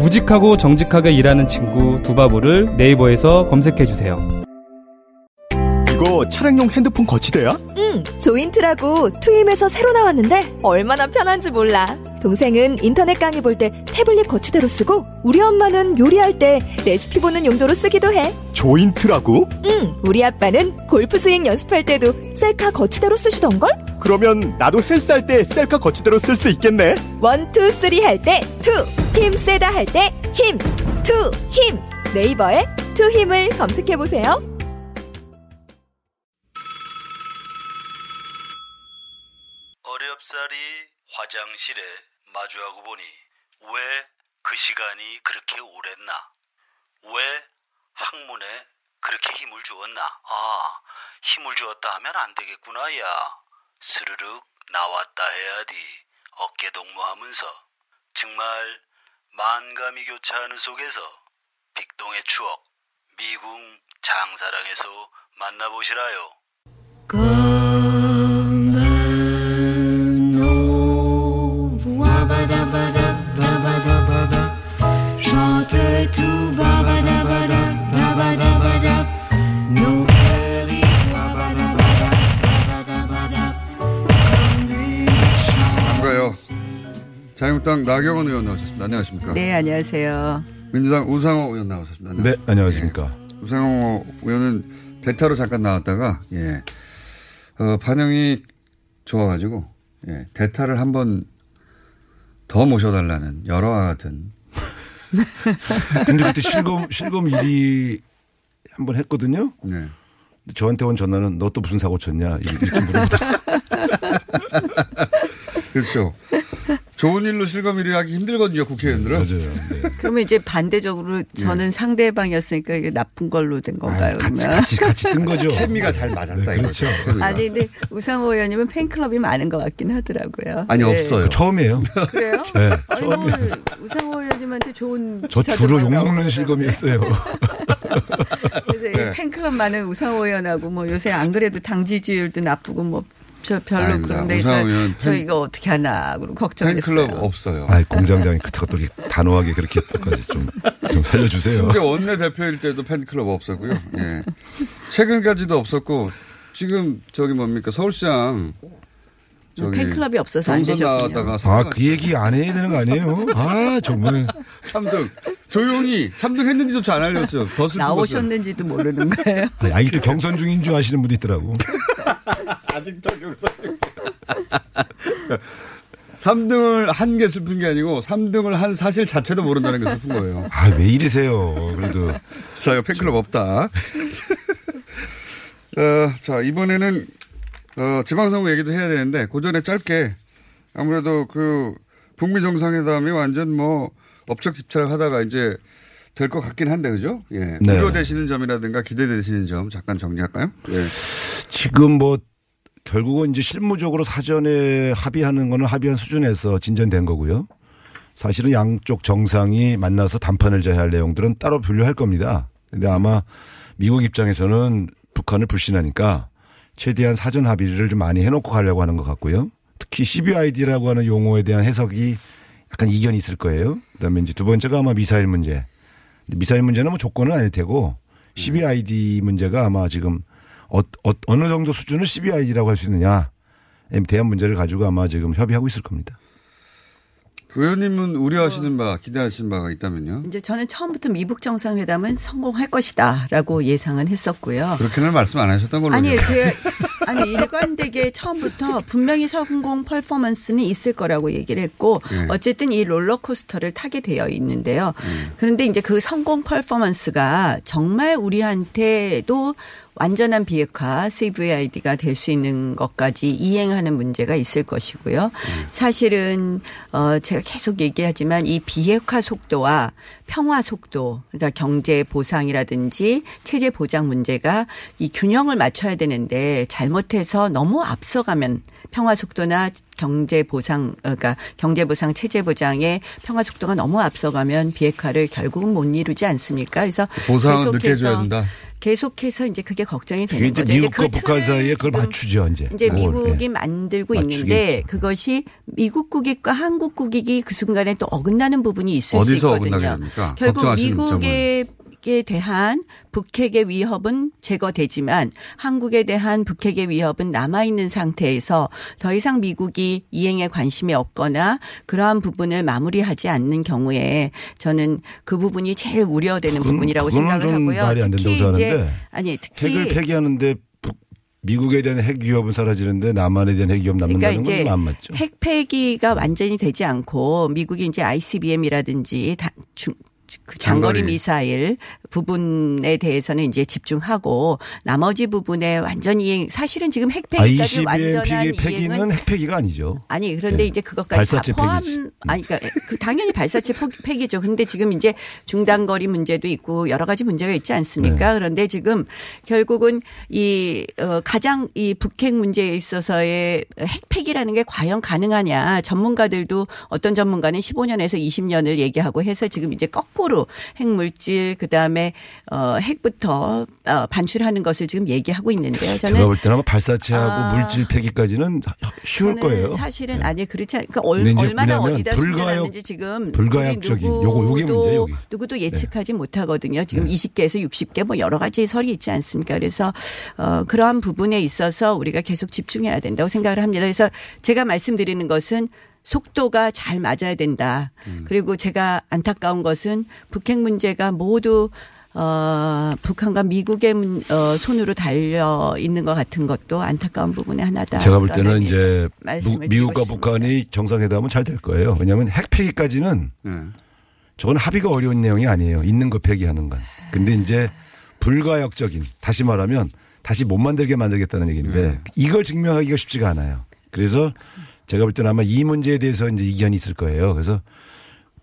우직하고 정직하게 일하는 친구 두바보를 네이버에서 검색해 주세요. 이거 차량용 핸드폰 거치대야? 응, 조인트라고 투임에서 새로 나왔는데 얼마나 편한지 몰라. 동생은 인터넷 강의 볼 때 태블릿 거치대로 쓰고 우리 엄마는 요리할 때 레시피 보는 용도로 쓰기도 해. 조인트라고? 응, 우리 아빠는 골프 스윙 연습할 때도 셀카 거치대로 쓰시던걸? 그러면 나도 헬스할 때 셀카 거치대로 쓸 수 있겠네. one, two, three 할 때 two, 힘 세다 할 때 힘, 투, 힘. 네이버에 투 힘을 검색해 보세요. 어렵사리 화장실에 마주하고 보니 왜 그 시간이 그렇게 오랬나? 왜 항문에 그렇게 힘을 주었나? 아, 힘을 주었다 하면 안 되겠구나, 야. 스르륵 나왔다 해야지. 어깨 동무하면서. 정말 만감이 교차하는 속에서 빅동의 추억, 미궁 장사랑에서 만나보시라요. 자유한국당 나경원 의원 나오셨습니다. 안녕하십니까? 네, 안녕하세요. 민주당 우상호 의원 나오셨습니다. 네, 안녕하십니까. 예. 우상호 의원은 대타로 잠깐 나왔다가 예. 어, 반응이 좋아가지고 예. 대타를 한 번 더 모셔달라는 여러와 같은 *laughs* 근데 그때 실검 실검 1위 한 번 했거든요. 네. 저한테 온 전화는 너 또 무슨 사고 쳤냐 이렇게 물어보더라고요. *laughs* 그렇죠. 좋은 일로 실검 1위 하기 힘들거든요, 국회의원들은. 맞아요. 그러면 이제 반대적으로 저는 네. 상대방이었으니까 이게 나쁜 걸로 된 건가요? 같이 그러면? 같이 같이 뜬 거죠. *laughs* 케미가 잘 맞았다 그렇죠. 이거죠. 아니, 근데 우상호 의원님은 팬클럽이 많은 것 같긴 하더라고요. 아니 네. 없어요. 처음이에요. 그래요? *laughs* 네, 아니, 뭐 우상호 의원님한테 좋은 저 주로 욕먹는 실검이었어요. 그래서 이 네. 팬클럽 많은 우상호 의원하고 뭐 요새 안 그래도 당 지지율도 나쁘고 뭐 저 별로 아닙니다. 그런데 저, 저 팬- 이거 어떻게 하나 그럼 걱정했어요. 팬클럽 없어요. 아, 공장장이 그렇다고 또 이렇게 단호하게 그렇게 또까지 좀, 좀 살려주세요. 심지어 원내 대표일 때도 팬클럽 없었고요. 예. 최근까지도 없었고 지금 저기 뭡니까 서울시장 팬클럽이 없어서 안 되셨군요. 아, 그 얘기 안 해야 되는 거 아니에요? 아, 정말. *laughs* 3등 조용히 3등 했는지조차 안 알렸죠. 더 나오셨는지도 모르는 거예요. *laughs* 아니, 아직도 경선 중인 줄 아시는 분도 있더라고. *laughs* 아직도 경선 중. 3등을 한 게 슬픈 게 아니고 3등을 한 사실 자체도 모른다는 게 슬픈 거예요. 아, 왜 이러세요? 그래도. 자, 이거 팬클럽 없다. 어, 자, 이번에는, 어, 지방선거 얘기도 해야 되는데, 그 전에 짧게, 아무래도 그, 북미 정상회담이 완전 뭐, 업적 집착 하다가 이제 될 것 같긴 한데, 그죠? 예. 네. 우려되시는 점이라든가 기대되시는 점 잠깐 정리할까요? 예. 지금 뭐 결국은 이제 실무적으로 사전에 합의하는 거는 합의한 수준에서 진전된 거고요. 사실은 양쪽 정상이 만나서 담판을 제할 내용들은 따로 분류할 겁니다. 근데 아마 미국 입장에서는 북한을 불신하니까 최대한 사전 합의를 좀 많이 해놓고 가려고 하는 것 같고요. 특히 CBID라고 하는 용어에 대한 해석이 약간 이견이 있을 거예요. 그다음에 이제 두 번째가 아마 미사일 문제. 미사일 문제는 뭐 조건은 아닐 테고 CBID 문제가 아마 지금 어, 어, 느 정도 수준을 CBID라고 할 수 있느냐에 대한 문제를 가지고 아마 지금 협의하고 있을 겁니다. 그 의원님은 우려하시는 바, 기대하시는 바가 있다면요? 이제 저는 처음부터 미북 정상회담은 성공할 것이다라고 예상은 했었고요. 그렇게는 말씀 안 하셨던 걸로. 아니. 제, 아니, 일관되게 처음부터 분명히 성공 퍼포먼스는 있을 거라고 얘기를 했고, 네. 어쨌든 이 롤러코스터를 타게 되어 있는데요. 음. 그런데 이제 그 성공 퍼포먼스가 정말 우리한테도 완전한 비핵화 CVID가 될 수 있는 것까지 이행하는 문제가 있을 것이고요. 음. 사실은 어 제가 계속 얘기하지만 이 비핵화 속도와 평화 속도, 그러니까 경제 보상이라든지 체제 보장 문제가 이 균형을 맞춰야 되는데 잘못해서 너무 앞서가면 평화 속도나 경제 보상, 그러니까 경제 보상, 체제 보장의 평화 속도가 너무 앞서가면 비핵화를 결국은 못 이루지 않습니까? 그래서 보상은 늦게 계속해서 줘야 된다. 계속해서 이제 그게 걱정이 되는 이제 거죠. 미국과 그 북한 사이에 그걸 맞추죠, 이제. 이제 그걸, 미국이 예. 만들고 맞추겠죠. 있는데 그것이 미국 국익과 한국 국익이 그 순간에 또 어긋나는 부분이 있을 수 있거든요. 어긋나게 됩니까? 결국 걱정하시는 미국의 에 대한 북핵의 위협은 제거되지만 한국에 대한 북핵의 위협은 남아 있는 상태에서 더 이상 미국이 이행에 관심이 없거나 그러한 부분을 마무리하지 않는 경우에 저는 그 부분이 제일 우려되는 그건- 부분이라고 생각을 좀 하고요. 말이 안 된다고 특히 이제 생각하는데 아니 특히 핵을 폐기하는데 북- 미국에 대한 핵 위협은 사라지는데 남한에 대한 핵 위협 그러니까 남는다는 이제 건안 맞죠. 핵 폐기가 완전히 되지 않고 미국이 이제 ICBM이라든지 중, 그 장거리 장거리. 미사일 부분에 대해서는 이제 집중하고 나머지 부분에 완전히 사실은 지금 핵 폐기까지 ICBM 완전한 폐기, 폐기는 이행은 핵 폐기가 아니죠. 아니 그런데 네. 이제 그것까지 다 포함 폐기지. 음. 아니 그러니까 그 당연히 발사체 포- 폐기죠. 근데 지금 이제 중단거리 문제도 있고 여러 가지 문제가 있지 않습니까? 네. 그런데 지금 결국은 이 어, 가장 이 북핵 문제에 있어서의 핵 폐기라는 게 과연 가능하냐? 전문가들도 어떤 전문가는 15년에서 20년을 얘기하고 해서 지금 이제 거꾸로 핵 물질 그다음에 어 핵부터 어 반출하는 것을 지금 얘기하고 있는데요. 저는 제가 볼 때는 아마 발사체하고 아. 물질 폐기까지는 쉬울 거예요. 사실은 아니 그렇지 않. 그러니까 얼, 뭐냐면 어디다 숨겨놨는지 지금 불가역적인 요거 요게 문제 여기. 누구도 예측하지 못하거든요. 지금 20개에서 60개 뭐 여러 가지 설이 있지 않습니까? 그래서 어 그러한 부분에 있어서 우리가 계속 집중해야 된다고 생각을 합니다. 그래서 제가 말씀드리는 것은 속도가 잘 맞아야 된다. 음. 그리고 제가 안타까운 것은 북핵 문제가 모두 어, 북한과 미국의 문- 어, 손으로 달려 있는 것 같은 것도 안타까운 부분의 하나다. 제가 볼 때는 이제 미- 미국과 북한이 정상회담은 잘 될 거예요. 왜냐하면 핵 폐기까지는 네. 저건 합의가 어려운 내용이 아니에요. 있는 거 폐기하는 건. 근데 이제 불가역적인 다시 말하면 다시 못 만들게 만들겠다는 얘기인데 네. 이걸 증명하기가 쉽지가 않아요. 그래서 제가 볼 때는 아마 이 문제에 대해서 이제 이견이 있을 거예요. 그래서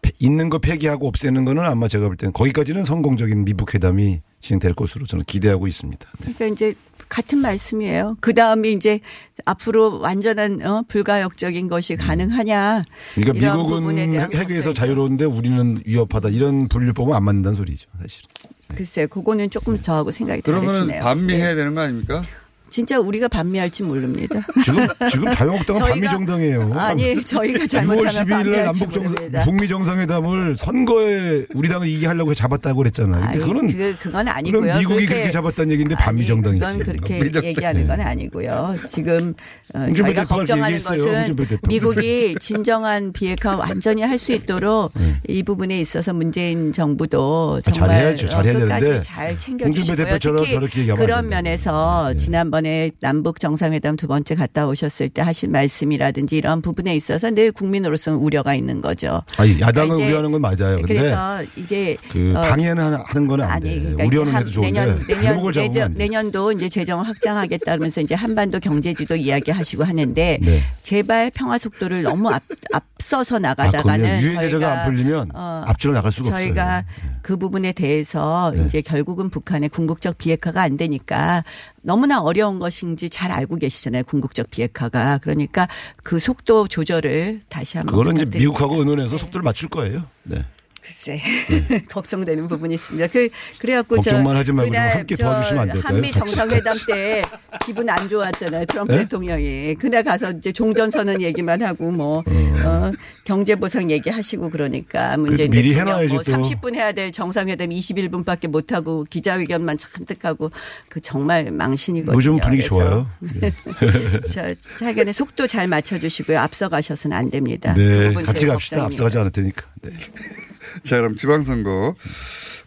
폐- 있는 거 폐기하고 없애는 거는 아마 제가 볼 때는 거기까지는 성공적인 미북 회담이 진행될 것으로 저는 기대하고 있습니다. 그러니까 이제 같은 말씀이에요. 그 다음에 이제 앞으로 완전한 어, 불가역적인 것이 가능하냐. 그러니까 이런 부분에 미국은 핵- 핵에서 자유로운데 우리는 위협하다 이런 분류법은 안 맞는다는 소리죠. 사실은. 글쎄, 그거는 조금 저하고 생각이 그러면 다르시네요. 반미해야 되는 거 아닙니까? 진짜 우리가 반미할지 모릅니다. *laughs* 지금 지금 자유한국당은 반미 정당이에요. 아니, 저희가 6월 잘못하면 12일 날 반미할지 남북 정상. 북미 정상회담을 선거에 우리 당을 이기게 하려고 잡았다고 그랬잖아요. 아니, 그거는 그, 그건 아니고요. 그럼 미국이 그렇게- 그렇게 잡았다는 얘기인데 반미 아니, 정당이지. 그건 그렇게. 얘기하는 건 아니고요. 지금 어, 저희가 걱정하는 얘기했어요. 것은. 미국이 진정한 비핵화 완전히 할 수 있도록 네. 이 부분에 있어서 문재인 정부도 아, 정말 잘해야죠. 잘해야 되는데 잘 챙겨주시고요. 특히 그런. 면에서 지난번 에 남북 정상회담 두 번째 갔다 오셨을 때 하신 말씀이라든지 이런 부분에 있어서 늘 국민으로서는 우려가 있는 거죠. 아니 야당은 그러니까 우려하는 건 맞아요. 그래서 이게 그 어, 방해는 하는- 하는 건 안 돼. 그러니까 우려는 한- 해도 좋은데 내년 내년 돼. 내년도 이제 재정을 확장하겠다면서 이제 한반도 경제지도 이야기하시고 하는데 네. 제발 평화 속도를 너무 앞, 앞서서 아, 나가다가는 그러면 유엔 제재가 저희가 안 풀리면 어, 앞으로 나갈 수가 저희가 없어요. 네. 그 부분에 대해서 이제 결국은 북한의 궁극적 비핵화가 안 되니까 너무나 어려운 것인지 잘 알고 계시잖아요. 궁극적 비핵화가 그러니까 그 속도 조절을 다시 한번 그거는 이제. 미국하고 의논해서 속도를 맞출 거예요. 네. 글쎄 *laughs* 걱정되는 부분이 있습니다. 그 그래갖고 저 걱정만 하지 말고 좀 그날 함께 저 도와주시면 안 될까요? 한미. 정상회담 때 기분 안 좋았잖아요. 트럼프 네? 대통령이 그날 가서 이제 종전 선언 얘기만 하고 뭐 어, 경제 보상 얘기하시고 그러니까 문재인 미리 해놔야지 뭐 또. 30분 해야 될 정상회담 21분밖에 못 하고 기자회견만 잔뜩 하고 그 정말 망신이거든요. 요즘 분위기 좋아요. *laughs* 저 차견의 속도 잘 맞춰주시고요. 앞서가셔서는 안 됩니다. 그 네, 부분 같이 갑시다. 걱정입니다. 앞서가지 않을 테니까. 네. *laughs* 자, 그럼 지방선거.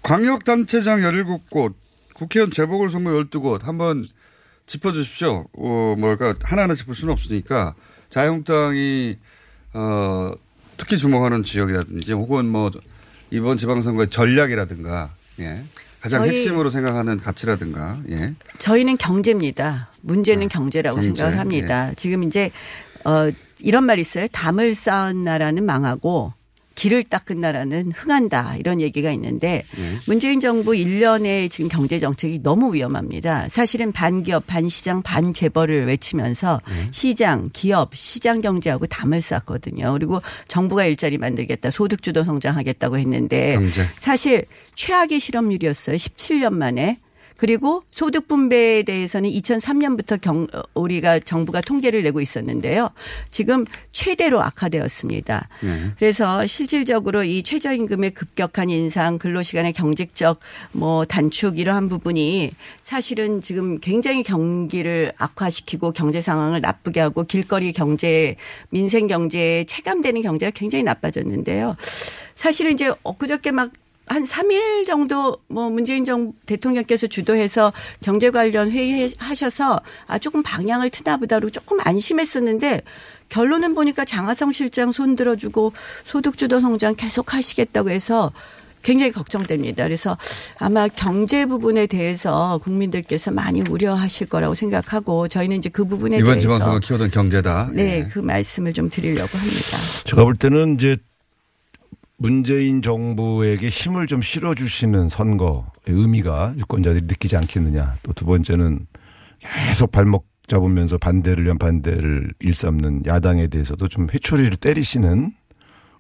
광역단체장 17곳, 국회의원 재보궐선거 12곳 한번 짚어주십시오. 어, 뭘까, 하나하나 짚을 수는 없으니까 자유한국당이, 어, 특히 주목하는 지역이라든지 혹은 뭐 이번 지방선거의 전략이라든가, 예. 가장 저희- 핵심으로 생각하는 가치라든가, 예. 저희는 경제입니다. 문제는 경제라고 경제, 생각을 합니다. 지금 이제 어 이런 말 있어요. 담을 쌓은 나라는 망하고 길을 닦은 나라는 흥한다 이런 얘기가 있는데 문재인 정부 1년의 지금 경제 정책이 너무 위험합니다. 사실은 반기업, 반시장, 반재벌을 외치면서 시장, 기업, 시장 경제하고 담을 쌓았거든요. 그리고 정부가 일자리 만들겠다, 소득 주도 성장하겠다고 했는데 경제. 사실 최악의 실업률이었어요. 17년 만에. 그리고 소득 분배에 대해서는 2003년부터 경, 어, 우리가 정부가 통계를 내고 있었는데요. 지금 최대로 악화되었습니다. 네. 그래서 실질적으로 이 최저임금의 급격한 인상, 근로시간의 경직적 뭐 단축 이러한 부분이 사실은 지금 굉장히 경기를 악화시키고 경제 상황을 나쁘게 하고 길거리 경제, 민생 경제에 체감되는 경제가 굉장히 나빠졌는데요. 사실은 이제 엊그저께 막 한 3일 정도 뭐 문재인 정 대통령께서 주도해서 경제 관련 회의 하셔서 아 조금 방향을 트나 보다로 조금 안심했었는데 결론은 보니까 장하성 실장 손 들어 주고 소득 주도 성장 계속 하시겠다고 해서 굉장히 걱정됩니다. 그래서 아마 경제 부분에 대해서 국민들께서 많이 우려하실 거라고 생각하고 저희는 이제 그 부분에 이번 대해서 지방선거 키워드는 경제다. 네, 예. 그 말씀을 좀 드리려고 합니다. 제가 볼 때는 이제 문재인 정부에게 힘을 좀 실어주시는 선거의 의미가 유권자들이 느끼지 않겠느냐. 또 두 번째는 계속 발목 잡으면서 반대를 위한 반대를 일삼는 야당에 대해서도 좀 회초리를 때리시는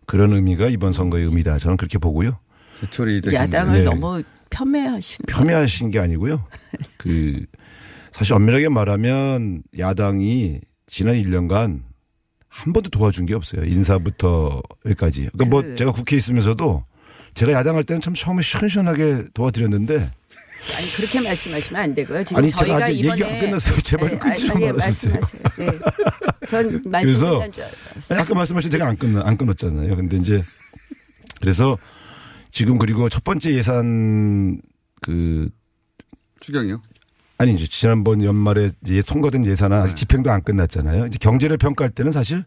그런 의미가 이번 선거의 의미다. 저는 그렇게 보고요. 회초리 야당을 네. 너무 폄훼하시는 폄훼하신 게 아니고요. 그 사실 엄밀하게 말하면 야당이 지난 1년간 한 번도 도와준 게 없어요. 인사부터 여기까지. 그러니까 뭐 그- 제가 국회에 있으면서도 제가 야당할 때는 참 처음에 시원시원하게 도와드렸는데 아니 그렇게 말씀하시면 안 되고요. 지금 아니, 저희가 제가 아직 이번에 얘기 안 끝났어요. 제발 네, 끊지 좀 말아주세요. 네. 전 그래서 말씀 끝난 줄 알았어요. 아니, 아까 말씀하신 제가 안 끊, 안 끊었잖아요. 근데 이제 그래서 지금 그리고 첫 번째 예산 그 추경이요? 아니 이제 지난번 연말에 이제 통과된 예산은 네. 아직 집행도 안 끝났잖아요. 이제 경제를 평가할 때는 사실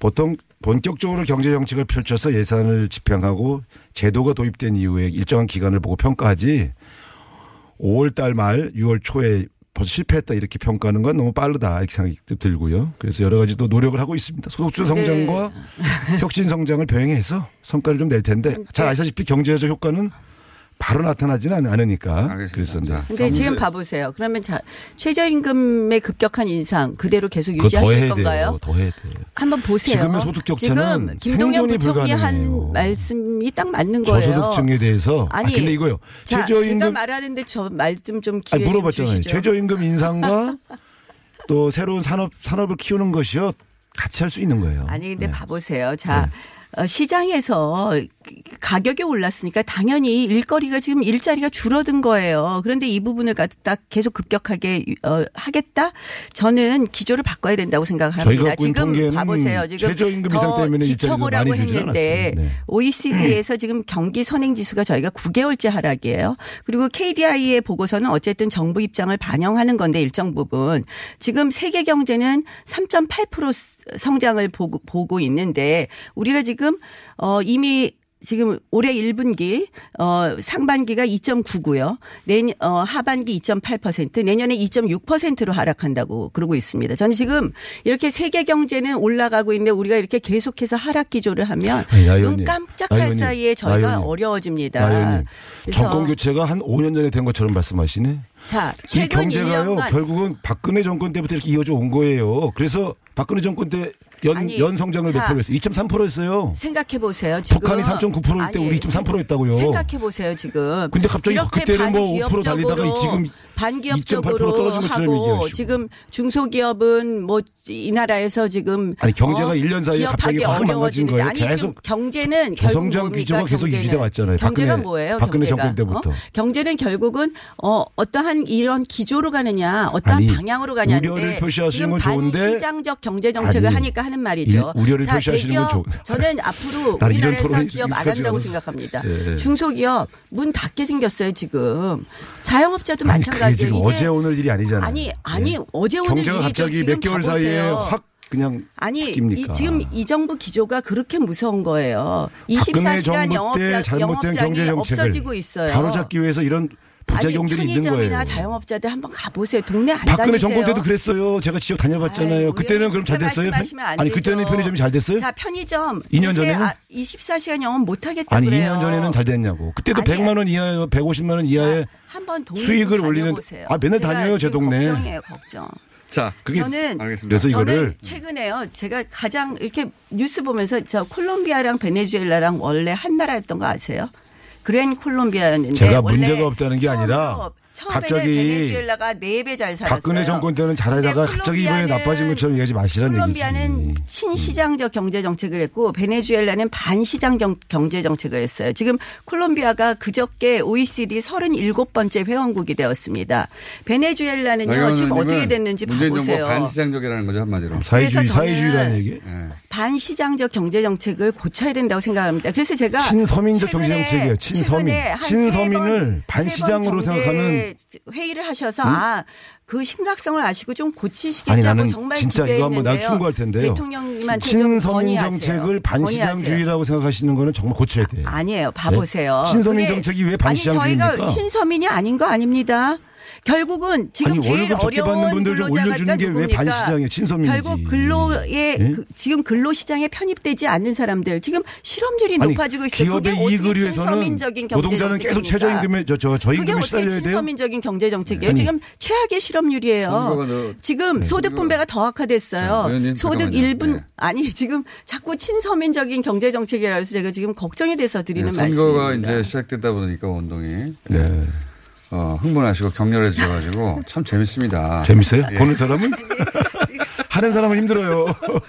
보통 본격적으로 경제 정책을 펼쳐서 예산을 집행하고 제도가 도입된 이후에 일정한 기간을 보고 평가하지 5월 달 말 6월 초에 벌써 실패했다 이렇게 평가하는 건 너무 빠르다 이렇게 생각이 들고요. 그래서 여러 가지 또 노력을 하고 있습니다. 소득주 성장과 *laughs* 혁신 성장을 병행해서 성과를 좀 낼 텐데 잘 아시다시피 경제적 효과는 바로 나타나지는 않으니까. 그래서 이제 근데 지금 봐보세요. 그러면 자, 최저임금의 급격한 인상 그대로 계속 유지하실 건가요? 돼요. 더 해야 돼요. 한번 보세요. 지금의 소득 격차는 지금 김동연 부총리 한. 말씀이 딱 맞는 거예요. 저소득층에 대해서 아 아니, 근데 이거요. 자, 제가 최저임금 말하는데 저 말씀 좀 아니, 기회 좀 물어봤잖아요. 주시죠. 최저임금 인상과 *laughs* 또 새로운 산업 산업을 키우는 것이요 같이 할 수 있는 거예요. 아니 네. 근데 봐보세요. 자 어, 시장에서 가격이 올랐으니까 당연히 일거리가 지금 일자리가 줄어든 거예요. 그런데 이 부분을 갖다 계속 급격하게 어, 하겠다? 저는 기조를 바꿔야 된다고 생각합니다. 지금 봐보세요. 지금 최저임금 더 때문에 지켜보라고 했는데. 네. OECD에서 지금 경기 선행 지수가 저희가 9개월째 하락이에요. 그리고 KDI의 보고서는 어쨌든 정부 입장을 반영하는 건데 일정 부분 지금 세계 경제는 3.8% 성장을 보고, 보고 있는데 우리가 지금 어 이미 지금 올해 1분기 어 상반기가 2.9고요. 내년 어 하반기 2.8%, 내년에 2.6%로 하락한다고 그러고 있습니다. 저는 지금 이렇게 세계 경제는 올라가고 있는데 우리가 이렇게 계속해서 하락 기조를 하면 아니, 나눈 깜짝할 사이에 나 저희가 의원님, 어려워집니다. 정권 교체가 한 5년 전에 된 것처럼 말씀하시네. 자, 이 경제가요 1년간 결국은 박근혜 정권 때부터 이렇게 이어져 온 거예요. 그래서 박근혜 정권 때 연 아니, 연 성장을 몇 자, 프로 했어요? 2.3%였어요. 생각해 보세요. 지금 북한이 3.9%일 때 우리 2.3% 했다고요. 생각해 보세요 지금. 근데 갑자기 그때는 뭐5% 달리다가 지금 반기업적으로 2.8% 떨어진 것처럼 하고. 지금 중소기업은 뭐 이 나라에서 지금 아니, 경제가 일년 사이에 갑자기 확 망가진 거예요. 아니 계속 경제는 저성장? 기조가 계속 경제는. 유지돼 왔잖아요. 경제가 박근혜- 뭐예요? 박근혜 경제가? 정권 때부터. 어? 경제는 결국은 어 어떠한 이런 기조로 가느냐, 어떠한 아니, 방향으로 가냐인데 지금 반시장적 경제 정책을 아니, 하니까 하는 말이죠. 일- 우려를 자, 표시하시는 건 대기업, 좋은데. 저는 앞으로 *laughs* 우리나라에서 기업 안 한다고. 생각합니다. 예. 중소기업 문 닫게 생겼어요 지금. 자영업자도 마찬가지 예요. 지금 이제 어제 오늘 일이 아니잖아요. 아니 아니 예. 어제 오늘 경제가. 갑자기 지금 몇 개월 가보세요. 사이에 확 그냥 아니? 이, 지금 이 정부 기조가 그렇게 무서운 거예요. 박근혜 24시간 정부 때 영업자, 잘못된 경제 정책을 없어지고 있어요. 바로잡기 위해서 이런 부작용들이 아니, 있는 편의점이나 거예요. 자영업자들 한번 가보세요. 동네 안 박근혜 다니세요? 정권 때도 그랬어요. 제가 지역 다녀봤잖아요. 그때는 그럼 잘 됐어요? 아니 되죠. 그때는 편의점이 잘 됐어요? 자 편의점 2년 요새 전에는? 아, 24시간 영업 못 하겠다 아니 그래요. 2년 전에는 잘 됐냐고. 그때도 아니, 100만 원 이하에 150만 원 이하에 한번 수익을 좀 올리는. 아 맨날 다녀요 제 동네. 걱정이에요 걱정. 자, 그게 저는 알겠습니다. 그래서 이거를 저는 최근에요. 제가 가장 이렇게 뉴스 보면서 저 콜롬비아랑 베네수엘라랑 원래 한 나라였던 거 아세요? 그랜 콜롬비아였는데 제가 문제가 없다는 게 아니라 갑자기 베네수엘라가 네배잘 살았어요. 박근혜 정권 때는 잘하다가 갑자기 이번에 나빠진 것처럼 얘기하지 마시라는 얘기지. 콜롬비아는 신시장적 경제 정책을 했고 베네수엘라는 반시장 경- 경제 정책을 했어요. 지금 콜롬비아가 그저께 OECD 37번째 회원국이 되었습니다. 베네수엘라는요 지금 어떻게 됐는지 문재인 봐보세요. 정부 반시장적이라는 거죠 한마디로. 사회주의 그래서 저는 사회주의라는 얘기. 예. 반시장적 경제 정책을 고쳐야 된다고 생각합니다. 그래서 제가 친서민적 경제 정책이에요. 친서민. 친서민을 번- 반시장으로 생각하는 회의를 하셔서 응? 아그 심각성을 아시고 좀 고치시겠지 아니 나는 정말 진짜 이거 한번 날 기대했는데요. 충고할 텐데요. 대통령님한테 건의하세요. 정책을. 반시장주의라고 생각하시는 거는 정말 고쳐야 돼요. 아 니에요. 봐보세요. 네? 그게- 정책이 왜 아니 반시장주의입니까? 저희가 친서민이 아닌 거 아닙니다. 결국은 지금 아니, 제일 월급 적게 어려운 받는 분들 좀 근로자가 올려주는 게왜 누굽니까? 반시장이에요? 친서민이지. 결국 근로에 예? 그- 지금 근로시장에 편입되지 않는 사람들 지금 실업률이 아니, 높아지고 있어요. 기업의 이익을 위해서는 노동자는 계속? 최저임금에 저, 저 저임금에 그게 어떻게 시달려야 돼요. 친서민적인 경제 정책이에요? 아니. 지금 최악의 실업률이에요. 지금 네, 소득 분배가 더 악화됐어요. 자, 의원님, 소득 잠깐만요. 일분 네. 아니 지금 자꾸 친서민적인 경제 정책이라 해서 제가 지금 걱정이 돼서 드리는 네, 말씀입니다. 선거가 이제 시작되다 보니까 운동이 네. 어, 흥분하시고 격렬해 지셔가지고 참 재밌습니다. 재밌어요? 예. 보는 사람은? *laughs* 하는 사람은 힘들어요.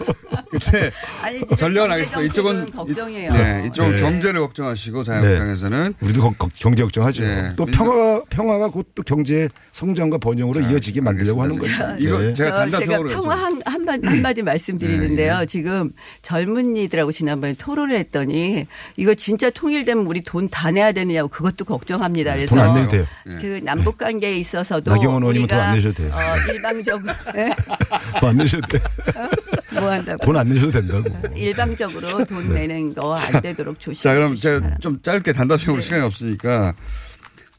*laughs* 그때 *laughs* 아니, 진짜 전략은 경제 알겠습니다. 이쪽은 걱정이에요. 네, 이쪽은 네. 경제를 걱정하시고 자유한국당에서는 우리도 거- 거- 경제 걱정하죠. 네. 또 평화가 평화가 곧 또 경제 성장과 번영으로 이어지게 만들려고 하는 거죠. 이거 네. 제가 여쭤볼게요. 평화 한, 한마디, 한마디 말씀드리는데요. 지금 젊은이들하고 지난번에 토론을 했더니 이거 진짜 통일되면 우리 돈 다 내야 되느냐고 그것도 걱정합니다. 그래서 돈안 내도 돼요. 그 남북 관계에 있어서도 나경원 의원님은 우리가 돈안 내셔도 돼요. 어, 일방적으로 예? 돈안 내셔도 돼. 뭐 한다고 돈 안 내셔도 된다고. 일방적으로 돈 내는 거 안 되도록 조심. 자, 그럼 제가 좀 짧게 단답형으로 시간이 없으니까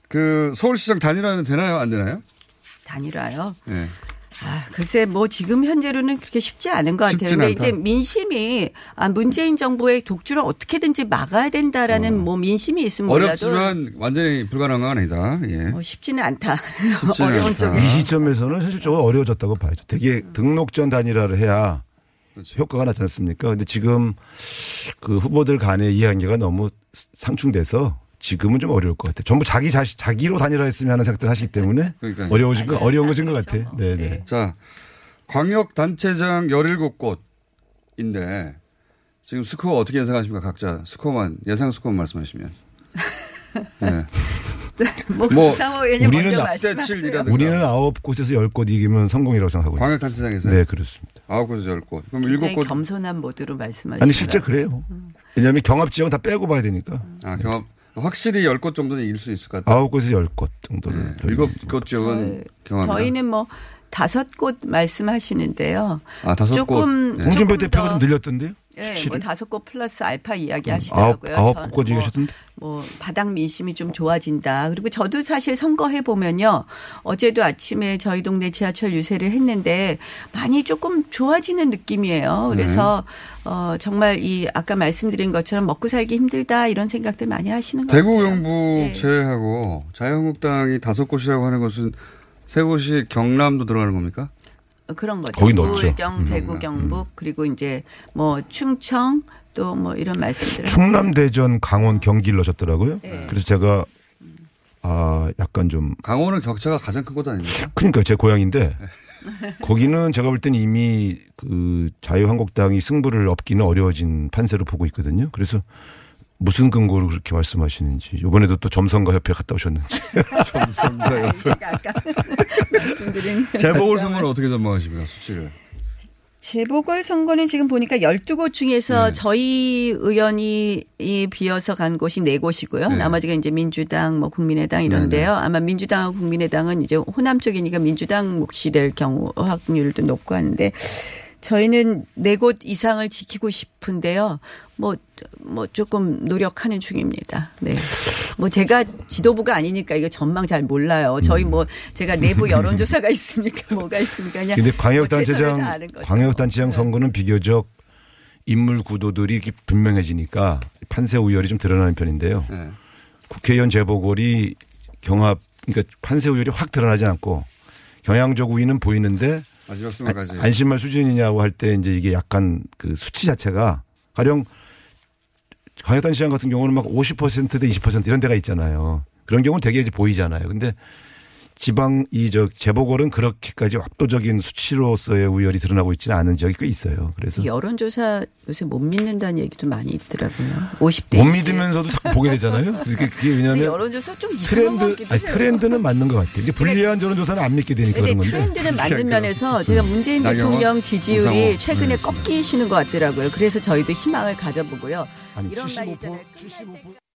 그 서울시장 단일화는 되나요? 안 되나요? 단일화요. 네. 아, 글쎄 뭐 지금 현재로는 그렇게 쉽지 않은 것 같아요. 쉽진 근데 않다. 이제 민심이 아 문재인 정부의 독주를 어떻게든지 막아야 된다라는 뭐 민심이 있으면 어. 어렵지만 완전히 불가능한 건 아니다. 예. 뭐 쉽지는 않다. 쉽지는 *laughs* 어려운 않다. 쪽에. 이 시점에서는 현실적으로 어려워졌다고 봐야죠. 되게 등록 전 단일화를 해야 그렇죠. 효과가 나지 않습니까? 근데 지금 그 후보들 간의 이해관계가 너무 상충돼서 지금은 좀 어려울 것 같아요. 전부 자기 자식, 자기로 단일화 했으면 하는 생각들 하시기 때문에 그러니까요. 어려워진 거, 어려운 것인 것 같아요. 뭐. 네네. 자, 광역단체장 17곳인데 지금 스코어 어떻게 예상하십니까? 각자 스코어만, 예상 스코어만 말씀하시면. *laughs* 네. 뭐, 뭐, 의원님 우리는. 7이라든가. 우리는 아홉 곳에서 열 곳 이기면 성공이라고 생각하고 있습니다. 광역단체장에서요? 네, 그렇습니다. 아홉 곳에서 열 곳. 그럼 일곱 곳. 겸손한 모드로 말씀하시는 아니, 실제 그래요. 왜냐하면 경합 지역은 다 빼고 봐야 되니까. 아, 경합. 확실히 열 곳 정도는 이길 수 있을 것 같아요. 아홉 곳에서 열 곳 정도를. 네. 일곱 곳 지역은 경합. 저희는 뭐 다섯 곳 말씀하시는데요. 아, 다섯 곳. 조금 네. 홍준표 대표가 더- 좀 늘렸던데요? 예, 수치를? 뭐 다섯 곳 플러스 알파 이야기 아홉, 하시더라고요. 아홉 전곳 뭐? 뭐 바닥 민심이 좀 좋아진다. 그리고 저도 사실 선거해 보면요. 어제도 아침에 저희 동네 지하철 유세를 했는데 많이 조금 좋아지는 느낌이에요. 그래서 네. 어 정말 이 아까 말씀드린 것처럼 먹고 살기 힘들다 이런 생각들 많이 하시는 것 대구 같아요. 경북 네. 제외하고 자유한국당이 다섯 곳이라고 하는 것은 세 곳이 경남도 들어가는 겁니까? 어, 그런 거죠. 거기 넣었죠. 부울경, 음. 대구, 경북 그리고 이제 뭐 충청 또 뭐 이런 말씀들을 충남, 대전, 강원, 경기를 넣으셨더라고요. 네. 그래서 제가 아 약간 좀 강원은 격차가 가장 큰 곳 아닙니까? 그러니까 제 고향인데 거기는 제가 볼 때는 이미 그 자유한국당이 승부를 얻기는 어려워진 판세로 보고 있거든요. 그래서 무슨 근거로 그렇게 말씀하시는지 이번에도 또 점선거 협회 갔다 오셨는지 *laughs* 옆에. 제가 아까 *laughs* 말씀드린 *laughs* 재보궐 선거는 어떻게 전망하십니까? 수치를. 재보궐 선거는 지금 보니까 12곳 중에서 네. 저희 의원이 이 비어서 간 곳이 4곳이고요. 네. 나머지가 이제 민주당, 뭐 국민의당 이런데요. 아마 민주당하고 국민의당은 이제 호남 쪽이니까 민주당 몫이 될 경우 확률도 높고 하는데 저희는 4곳 이상을 지키고 싶은데요. 뭐, 뭐 조금 노력하는 중입니다. 네. 뭐 제가 지도부가 아니니까 이거 전망 잘 몰라요. 저희 뭐 제가 내부 *laughs* 여론조사가 있습니까? 뭐가 있습니까? 그냥 근데 뭐 광역단체장 거죠. 광역단체장 선거는 비교적 인물 구도들이 분명해지니까 판세 우열이 좀 드러나는 편인데요. 네. 국회의원 재보궐이 경합 그러니까 판세 우열이 확 드러나지 않고 경향적 우위는 보이는데 마지막 순간까지. 안심할 수준이냐고 할 때 이제 이게 약간 그 수치 자체가 가령 광역단 시장 같은 경우는 막 50%대 20% 이런 데가 있잖아요. 그런 경우는 되게 이제 보이잖아요. 근데 지방 이 저 재보궐은 그렇게까지 압도적인 수치로서의 우열이 드러나고 있지는 않은 지역이 꽤 있어요. 그래서 여론조사 요새 못 믿는다는 얘기도 많이 있더라고요. 50대. 못 믿으면서도 자꾸 보게 되잖아요. *laughs* 그게, 왜냐하면 여론조사 좀 트렌드 같기도 아니. 트렌드는 맞는 것 같아요. 이제 불리한 여론조사는 안 믿게 되니까 그런 건데. 트렌드는 *laughs* 맞는 면에서 제가 문재인 나경원, 대통령 지지율이 우상호. 최근에 네, 꺾이시는 것 같더라고요. 그래서 저희도 희망을 가져보고요. 아니, 이런 말75% 있잖아요. 끝날 때